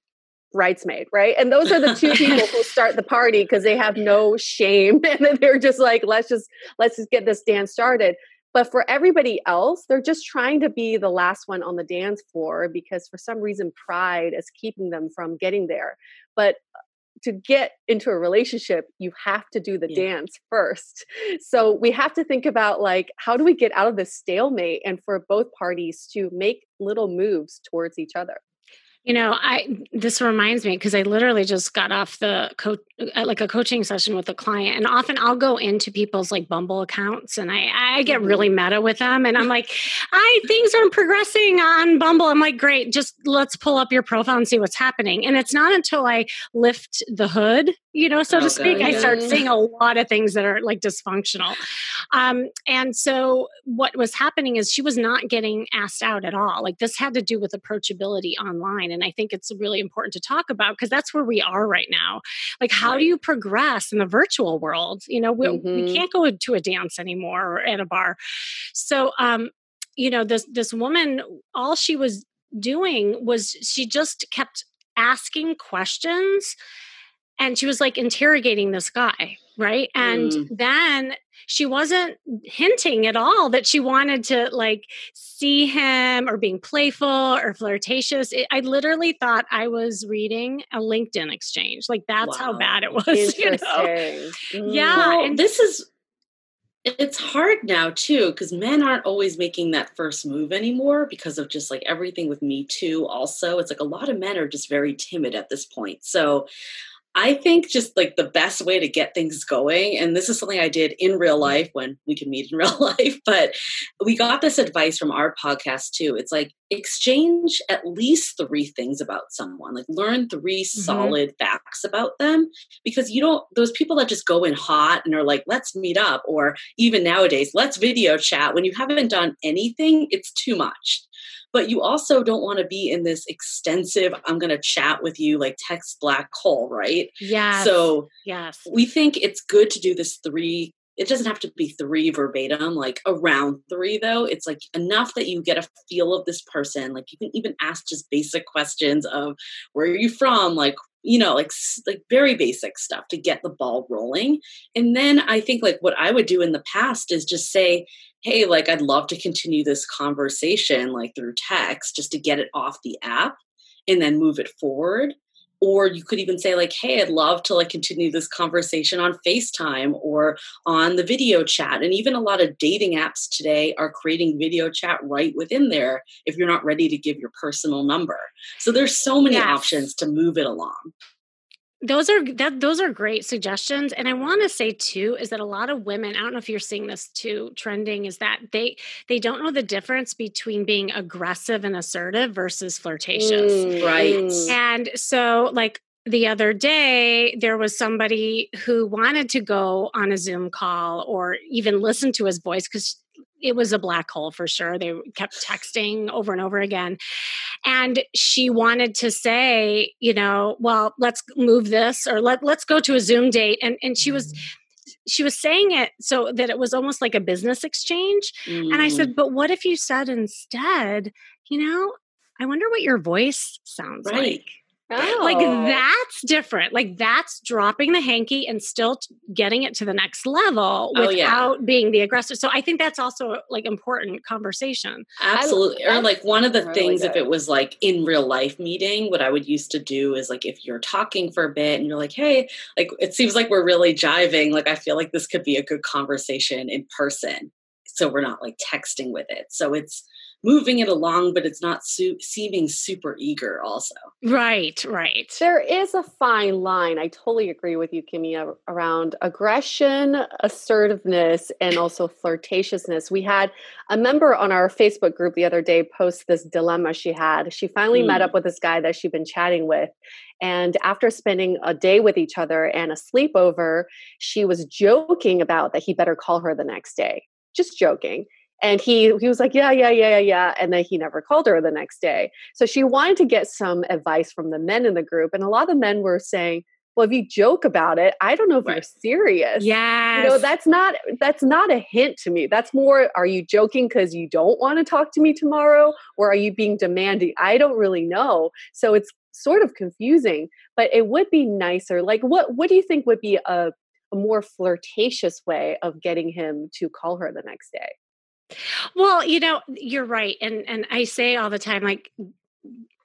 bridesmaid, right? And those are the two people who start the party because they have no shame and they're just like, let's just let's just get this dance started. But for everybody else, they're just trying to be the last one on the dance floor because for some reason pride is keeping them from getting there. But to get into a relationship you have to do the yeah. dance first so we have to think about like how do we get out of this stalemate and for both parties to make little moves towards each other you know, I this reminds me because I literally just got off the coach uh, like a coaching session with a client, and often I'll go into people's like Bumble accounts, and I I get mm-hmm. really meta with them, and I'm like, I things aren't progressing on Bumble. I'm like, great, just let's pull up your profile and see what's happening. And it's not until I lift the hood, you know, so oh, to speak, I start seeing a lot of things that are like dysfunctional. Um, and so what was happening is she was not getting asked out at all. Like this had to do with approachability online and I think it's really important to talk about because that's where we are right now. Like, how right. do you progress in the virtual world? You know, we, mm-hmm. we can't go to a dance anymore or at a bar. So, um, you know, this this woman, all she was doing was she just kept asking questions and she was like interrogating this guy right and mm. then she wasn't hinting at all that she wanted to like see him or being playful or flirtatious it, i literally thought i was reading a linkedin exchange like that's wow. how bad it was you know? mm. yeah well, and this is it's hard now too because men aren't always making that first move anymore because of just like everything with me too also it's like a lot of men are just very timid at this point so I think just like the best way to get things going, and this is something I did in real life when we can meet in real life, but we got this advice from our podcast too. It's like exchange at least three things about someone, like learn 3 mm-hmm. solid facts about them because you don't, those people that just go in hot and are like, let's meet up, or even nowadays, let's video chat when you haven't done anything, it's too much. But you also don't want to be in this extensive i'm going to chat with you like text black hole right Yeah. so yes. we think it's good to do this three it doesn't have to be three verbatim like around three though it's like enough that you get a feel of this person like you can even ask just basic questions of where are you from like you know like like very basic stuff to get the ball rolling. And then i think like what i would do in the past is just say hey like i'd love to continue this conversation like through text just to get it off the app and then move it forward or you could even say like hey i'd love to like continue this conversation on facetime or on the video chat. And even a lot of dating apps today are creating video chat right within there if you're not ready to give your personal number. So there's so many Yes. options to move it along those are that those are great suggestions and i want to say too is that a lot of women i don't know if you're seeing this too trending is that they they don't know the difference between being aggressive and assertive versus flirtatious. Mm, Right. and so like the other day there was somebody who wanted to go on a zoom call or even listen to his voice because it was a black hole for sure. They kept texting over and over again and she wanted to say you know well let's move this or let, let's go to a zoom date. And and she was she was saying it so that it was almost like a business exchange. And i Mm. said but what if you said instead you know i wonder what your voice sounds right. like like Oh. that's different like that's dropping the hanky and still t- getting it to the next level Oh, yeah. without being the aggressor so i think that's also like important conversation Absolutely. or like one of the really things, if it was like in real life meeting, what I would used to do is like if you're talking for a bit and you're like, hey, like it seems like we're really jiving. Like I feel like this could be a good conversation in person. So we're not like texting with it. So it's moving it along, but it's not su- seeming super eager also. right right There is a fine line. I totally agree with you, Kimmy, around aggression, assertiveness, and also flirtatiousness. We had a member on our Facebook group the other day post this dilemma she had. She finally met Mm. up with this guy that she'd been chatting with. And after spending a day with each other and a sleepover, she was joking about that he better call her the next day. Just joking. And he he was like, yeah, yeah, yeah, yeah, yeah. And then he never called her the next day. So she wanted to get some advice from the men in the group. And a lot of the men were saying, well, if you joke about it, I don't know if you're serious. yeah You know, that's not that's not a hint to me. That's more are you joking because you don't want to talk to me tomorrow? Or are you being demanding? I don't really know. So it's sort of confusing, but it would be nicer. Like what what do you think would be a, a more flirtatious way of getting him to call her the next day? Well, you know, you're right. And and I say all the time like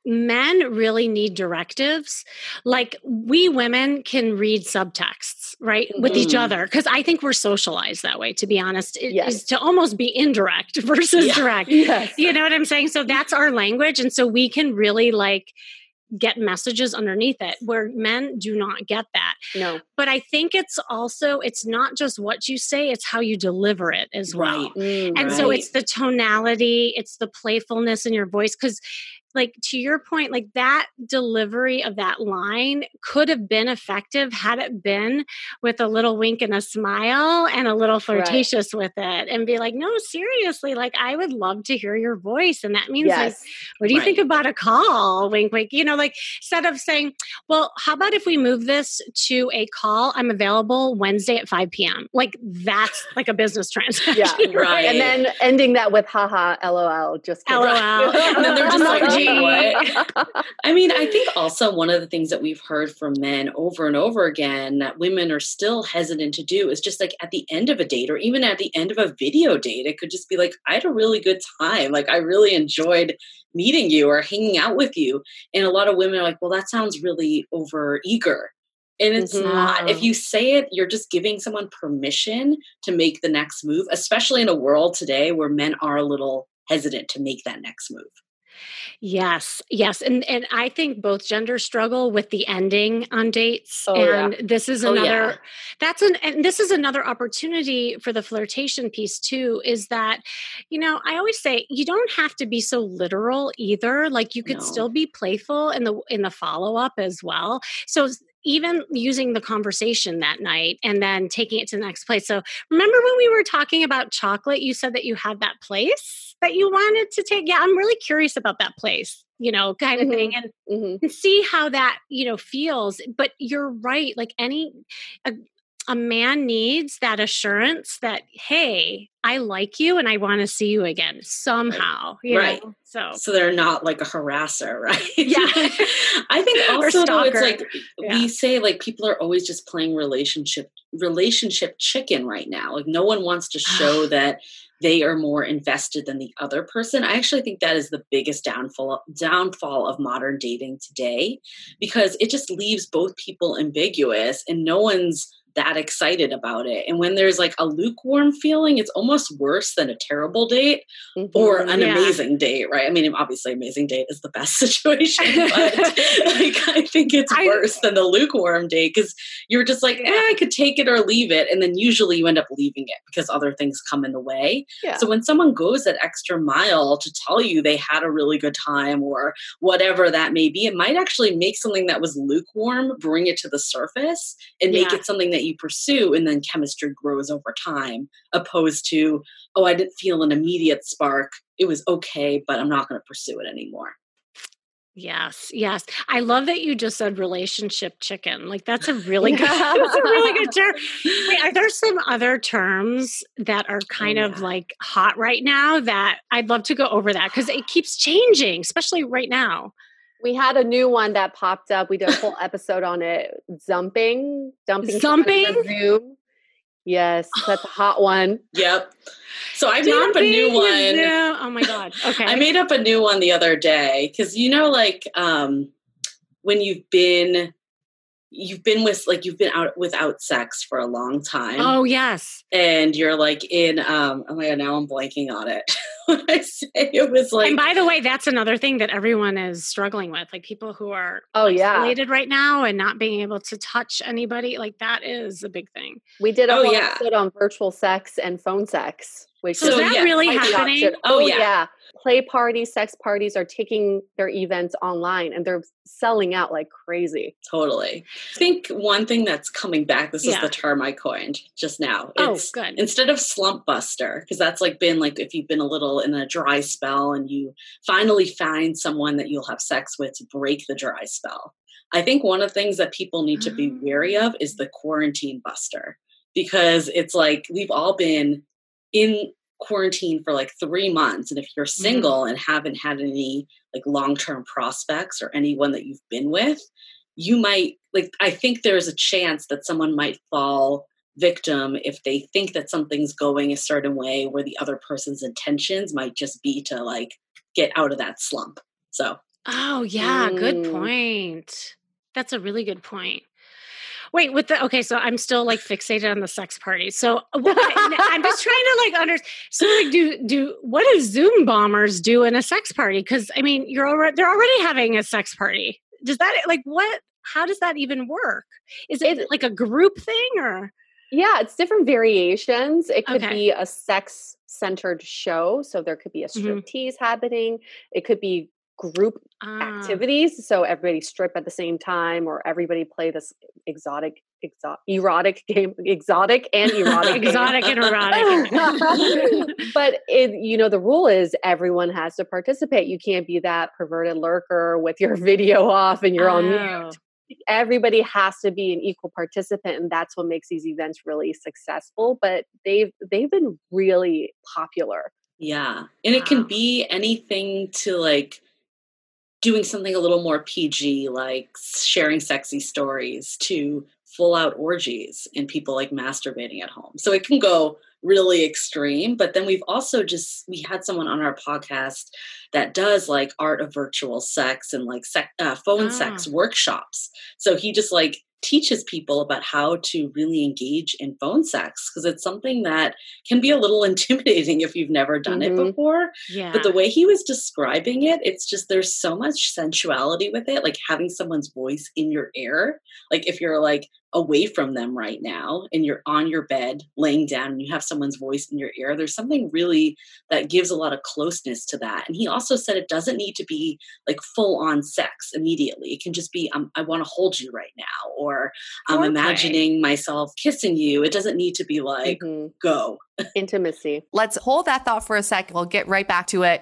men really need directives. Like we women can read subtexts, right? With each Mhm. other cuz I think we're socialized that way to be honest. It is Yes. to almost be indirect versus Yeah. direct. Yes. You know what I'm saying? So that's our language and so we can really like get messages underneath it where men do not get that No. but i think it's also it's not just what you say it's how you deliver it as well Right. Mm, and so it's the tonality it's the playfulness in your voice because like to your point like that delivery of that line could have been effective had it been with a little wink and a smile and a little flirtatious with it and be like no seriously like i would love to hear your voice and that means like what do you think about a call wink wink you know like instead of saying well how about if we move this to a call i'm available wednesday at 5 p.m like that's like a business transaction Yeah. Right. And then ending that with haha lol just. LOL. And then they're just like, Emoji. what? I mean, I think also one of the things that we've heard from men over and over again that women are still hesitant to do is just like at the end of a date or even at the end of a video date, it could just be like, I had a really good time. Like, I really enjoyed meeting you or hanging out with you. And a lot of women are like, well, that sounds really over eager. And it's Mhm. not. If you say it, you're just giving someone permission to make the next move, especially in a world today where men are a little hesitant to make that next move. Yes, yes, and and I think both genders struggle with the ending on dates, Oh, yeah. and this is Oh, another. yeah. That's an and this is another opportunity for the flirtation piece too. Is that you know I always say you don't have to be so literal either. Like you could No. still be playful in the in the follow up as well. So even using the conversation that night and then taking it to the next place. So remember when we were talking about chocolate, you said that you had that place that you wanted to take. Yeah, I'm really curious about that place, you know, kind of Mhm. thing. And Mhm. and see how that you know feels but you're right like any a, a man needs that assurance that hey i like you and i want to see you again somehow you Right. know? so so they're not like a harasser, right? Yeah. I think also though it's like Yeah. we say like people are always just playing relationship relationship chicken right now. Like no one wants to show that they are more invested than the other person. I actually think that is the biggest downfall downfall of modern dating today because it just leaves both people ambiguous and no one's that excited about it. And when there's like a lukewarm feeling, it's almost worse than a terrible date or Mhm. an Yeah. amazing date, right? I mean, obviously, amazing date is the best situation, but like I think it's I- worse than the lukewarm date because you're just like, eh, I could take it or leave it, and then usually you end up leaving it because other things come in the way. Yeah. So when someone goes that extra mile to tell you they had a really good time or whatever that may be, it might actually make something that was lukewarm bring it to the surface and make it something that you pursue, and then chemistry grows over time, opposed to oh, I didn't feel an immediate spark. It was okay, but I'm not going to pursue it anymore. yes yes. I love that you just said relationship chicken. Like that's a really good that's a really good term. Wait, are there some other terms that are oh, kind Oh, of like hot right now that i'd love to go over that? Because it keeps changing especially right now We had a new one that popped up. We did a whole episode on it. Zumping, dumping, someone in Zumping? the Zoom. Yes, that's a hot one. Yep. So I made up a new Dumping is one. new- Oh my god. Okay. I made up a new one the other day because you know, like um, when you've been, you've been with like you've been out without sex for a long time, oh yes. and you're like in. Um, oh my god, now I'm blanking on it. when I say it was like and by the way, that's another thing that everyone is struggling with. Like people who are Oh, yeah. isolated right now and not being able to touch anybody. Like that is a big thing. We did a Oh, whole yeah. episode on virtual sex and phone sex. Which So is that yeah, really happening? Oh, Oh, yeah. yeah. Play parties, sex parties are taking their events online and they're selling out like crazy. Totally. I think one thing that's coming back, this is the term I coined just now. Oh, good. instead of slump buster, because that's like been like if you've been a little in a dry spell and you finally find someone that you'll have sex with to break the dry spell. I think one of the things that people need to be oh. wary of is the quarantine buster because it's like we've all been in quarantine for like three months and if you're single and haven't had any like long-term prospects or anyone that you've been with you might like i think there's a chance that someone might fall victim if they think that something's going a certain way where the other person's intentions might just be to like get out of that slump so Oh yeah, good Mm. point. That's a really good point. Wait, with the okay, so I'm still like fixated on the sex party. So what- I'm just trying to like understand. So like, do do what do Zoom bombers do in a sex party? Because I mean, you're already they're already having a sex party. Does that like what? How does that even work? Is it It- like a group thing or? Yeah, it's different variations. It could Okay. be a sex centered show. So there could be a Mhm. striptease happening. It could be group Ah, activities. So everybody strip at the same time or everybody play this exotic, exo- erotic game, exotic and erotic. exotic and erotic. but it, you know, the rule is everyone has to participate. You can't be that perverted lurker with your video off and you're on mute. Oh. Everybody has to be an equal participant, and that's what makes these events really successful. But they've they've been really popular. Yeah. And it can be anything to like doing something a little more PG, like sharing sexy stories, to full out orgies and people like masturbating at home. So it can go really extreme. But then we've also just, we had someone on our podcast that does like art of virtual sex and like sec- uh, phone sex workshops. So he just like teaches people about how to really engage in phone sex because it's something that can be a little intimidating if you've never done it Mhm. before. Yeah. But the way he was describing it, it's just there's so much sensuality with it, like having someone's voice in your ear. Like if you're like away from them right now and you're on your bed laying down and you have someone's voice in your ear, there's something really that gives a lot of closeness to that. And he also said it doesn't need to be like full on sex immediately. It can just be, um, I want to hold you right now, or or I'm Foreplay. imagining myself kissing you. It doesn't need to be like, Mhm. go. Intimacy. Let's hold that thought for a second. We'll get right back to it.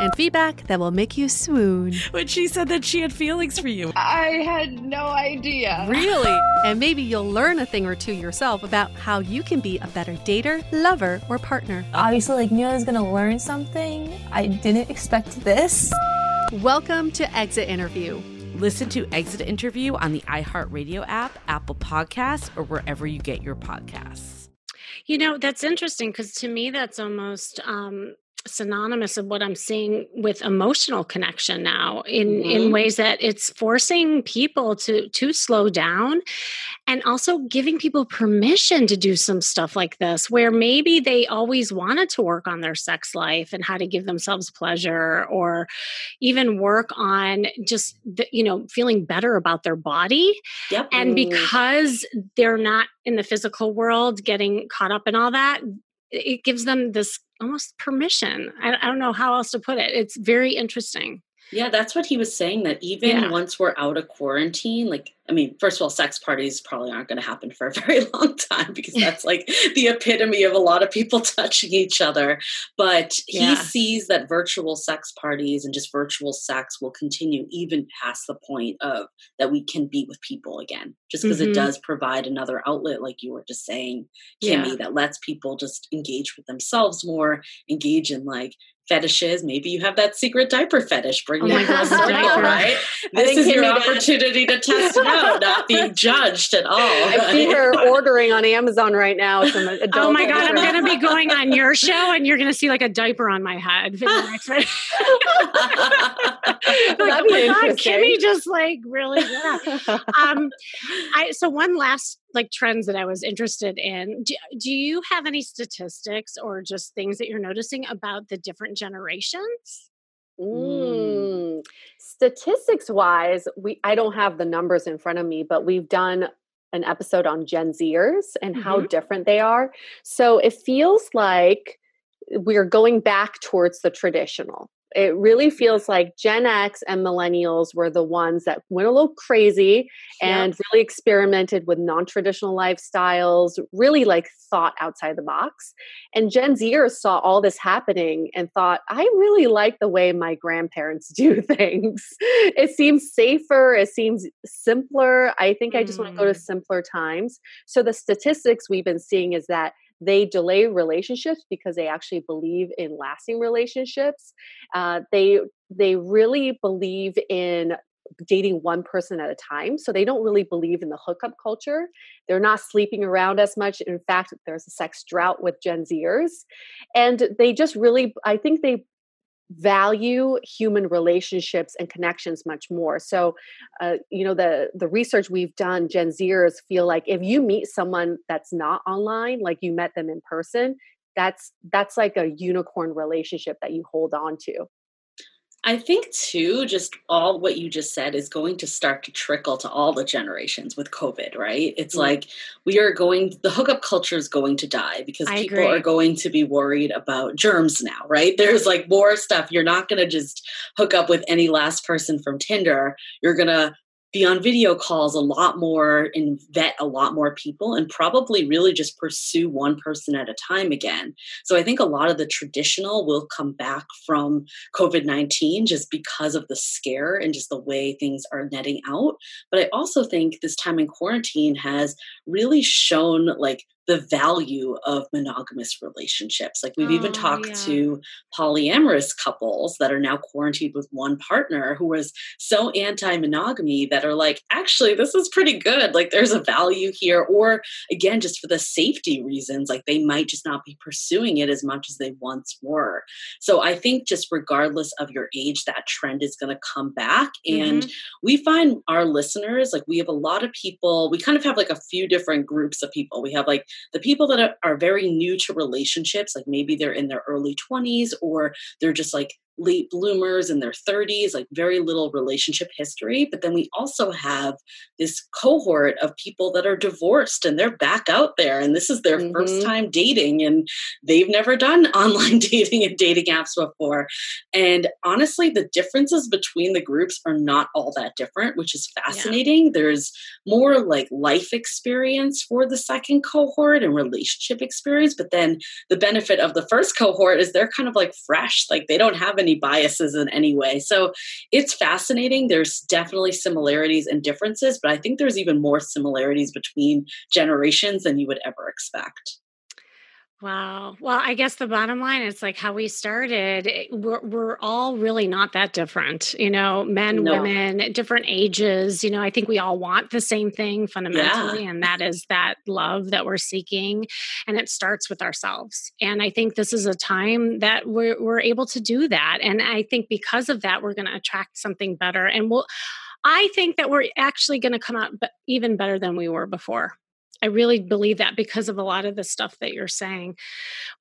And feedback that will make you swoon. When she said that she had feelings for you. I had no idea. Really? And maybe you'll learn a thing or two yourself about how you can be a better dater, lover, or partner. Obviously, like knew I was gonna learn something. I didn't expect this. Welcome to Exit Interview. Listen to Exit Interview on the iHeartRadio app, Apple Podcasts, or wherever you get your podcasts. You know, that's interesting because to me, that's almost um, synonymous of what I'm seeing with emotional connection now in Mhm. in ways that it's forcing people to to slow down and also giving people permission to do some stuff like this where maybe they always wanted to work on their sex life and how to give themselves pleasure or even work on just the, you know feeling better about their body Yep. and because they're not in the physical world getting caught up in all that it gives them this almost permission I, I don't know how else to put it it's very interesting Yeah, that's what he was saying. That even Yeah. once we're out of quarantine, like, I mean, first of all, sex parties probably aren't going to happen for a very long time because that's like the epitome of a lot of people touching each other. But he Yeah. sees that virtual sex parties and just virtual sex will continue even past the point of that we can be with people again, just because Mhm. it does provide another outlet, like you were just saying, Yeah. Kimmy, that lets people just engage with themselves more, engage in like fetishes. Maybe you have that secret diaper fetish. Bring Oh that my God, diaper. right? This is your opportunity to test it out, not being judged at all. I see her ordering on Amazon right now. Some adult oh my god, I'm going to be going on your show, and you're going to see like a diaper on my head. for the next- like, That'd oh be my god. Kimmy just like really. Yeah. Um, I so one last like trends that I was interested in. Do, do you have any statistics or just things that you're noticing about the different generations? Mm. Statistics wise, we I don't have the numbers in front of me, but we've done an episode on Gen Zers and how Mhm. different they are. So it feels like we're going back towards the traditional. It really feels like Gen X and millennials were the ones that went a little crazy and really experimented with non-traditional lifestyles, really like thought outside the box. And Gen Zers saw all this happening and thought, I really like the way my grandparents do things. It seems safer, it seems simpler. I think I just want to go to mm. simpler times. So the statistics we've been seeing is that they delay relationships because they actually believe in lasting relationships. Uh, they they really believe in dating one person at a time. So they don't really believe in the hookup culture. They're not sleeping around as much. In fact, there's a sex drought with Gen Zers. And they just really, I think they value human relationships and connections much more. So uh, you know the the research we've done gen zers feel like if you meet someone that's not online like you met them in person that's that's like a unicorn relationship that you hold on to I think too, just all what you just said is going to start to trickle to all the generations with COVID, right? It's Mm. like we are going, the hookup culture is going to die because I people agree. are going to be worried about germs now, right? There's like more stuff. You're not going to just hook up with any last person from Tinder. You're going to be on video calls a lot more and vet a lot more people and probably really just pursue one person at a time again. So I think a lot of the traditional will come back from COVID 19 just because of the scare and just the way things are netting out. But I also think this time in quarantine has really shown like the value of monogamous relationships. Like we've even Oh, talked yeah. to polyamorous couples that are now quarantined with one partner who was so anti monogamy that are like, actually, this is pretty good. Like there's a value here. Or again, just for the safety reasons, like they might just not be pursuing it as much as they once were. So I think just regardless of your age, that trend is going to come back. And mm-hmm. we find our listeners, like we have a lot of people, we kind of have like a few different groups of people. We have like the people that are, are very new to relationships, like maybe they're in their early 20s or they're just like late bloomers in their 30s, like very little relationship history. But then we also have this cohort of people that are divorced and they're back out there and this is their first Mhm. time dating and they've never done online dating and dating apps before. And honestly, the differences between the groups are not all that different, which is fascinating. There's more like life experience for the second cohort and relationship experience. But then the benefit of the first cohort is they're kind of like fresh, like they don't have any biases in any way. So it's fascinating. There's definitely similarities and differences, but I think there's even more similarities between generations than you would ever expect. Wow. Well, I guess the bottom line is like how we started. We're, we're all really not that different, you know, men, No. women, different ages. You know, I think we all want the same thing fundamentally, and that is that love that we're seeking. And it starts with ourselves. And I think this is a time that we're, we're able to do that. And I think because of that, we're going to attract something better. And we'll, I think that we're actually going to come out even better than we were before. I really believe that because of a lot of the stuff that you're saying.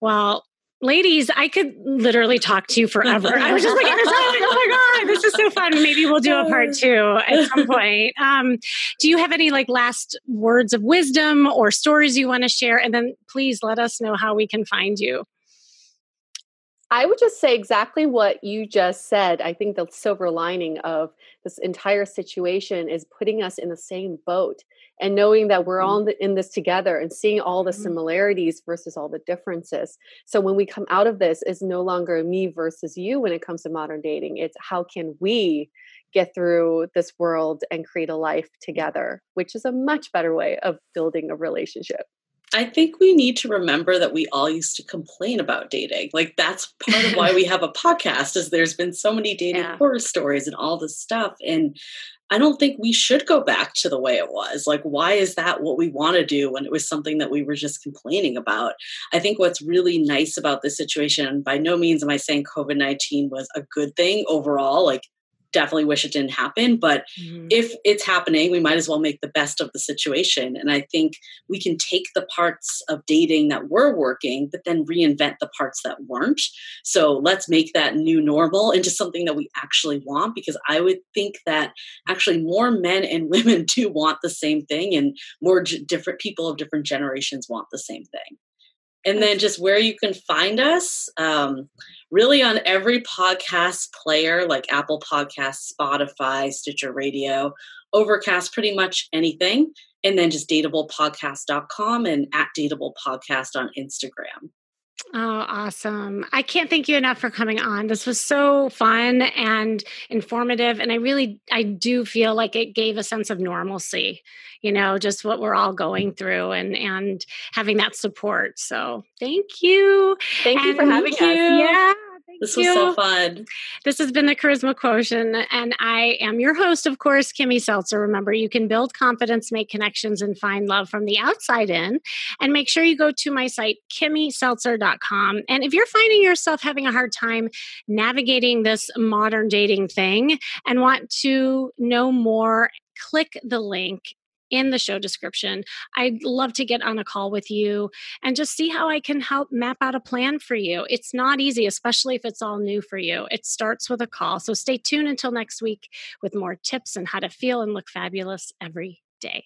Well, ladies, I could literally talk to you forever. I was just looking at this, I was like, oh my God, this is so fun. Maybe we'll do a part two at some point. Um, do you have any like last words of wisdom or stories you want to share? And then please let us know how we can find you. I would just say exactly what you just said. I think the silver lining of this entire situation is putting us in the same boat and knowing that we're mm. all in this together and seeing all the mm. similarities versus all the differences. So when we come out of this, it's no longer me versus you when it comes to modern dating. It's how can we get through this world and create a life mm. together, which is a much better way of building a relationship. I think we need to remember that we all used to complain about dating. Like that's part of why we have a podcast is there's been so many dating Yeah. horror stories and all this stuff and I don't think we should go back to the way it was. Like, why is that what we want to do when it was something that we were just complaining about? I think what's really nice about this situation, by no means am I saying COVID 19 was a good thing overall. Like, definitely wish it didn't happen. But mm-hmm. if it's happening, we might as well make the best of the situation. And I think we can take the parts of dating that were working, but then reinvent the parts that weren't. So let's make that new normal into something that we actually want, because I would think that actually more men and women do want the same thing, and more different people of different generations want the same thing and then just where you can find us um, really on every podcast player like apple podcast spotify stitcher radio overcast pretty much anything. And then just dateablepodcast.com and at dateablepodcast on instagram Oh, awesome. I can't thank you enough for coming on. This was so fun and informative. And I really, I do feel like it gave a sense of normalcy, you know, just what we're all going through and, and having that support. So thank you. Thank and you for having us. Yeah. Thank this you. was so fun. This has been the Charisma Quotient, and I am your host, of course, Kimmy Seltzer. Remember, you can build confidence, make connections, and find love from the outside in. And make sure you go to my site, kimmyseltzer.com. And if you're finding yourself having a hard time navigating this modern dating thing and want to know more, click the link in the show description. I'd love to get on a call with you and just see how I can help map out a plan for you. It's not easy, especially if it's all new for you. It starts with a call. So stay tuned until next week with more tips on how to feel and look fabulous every day.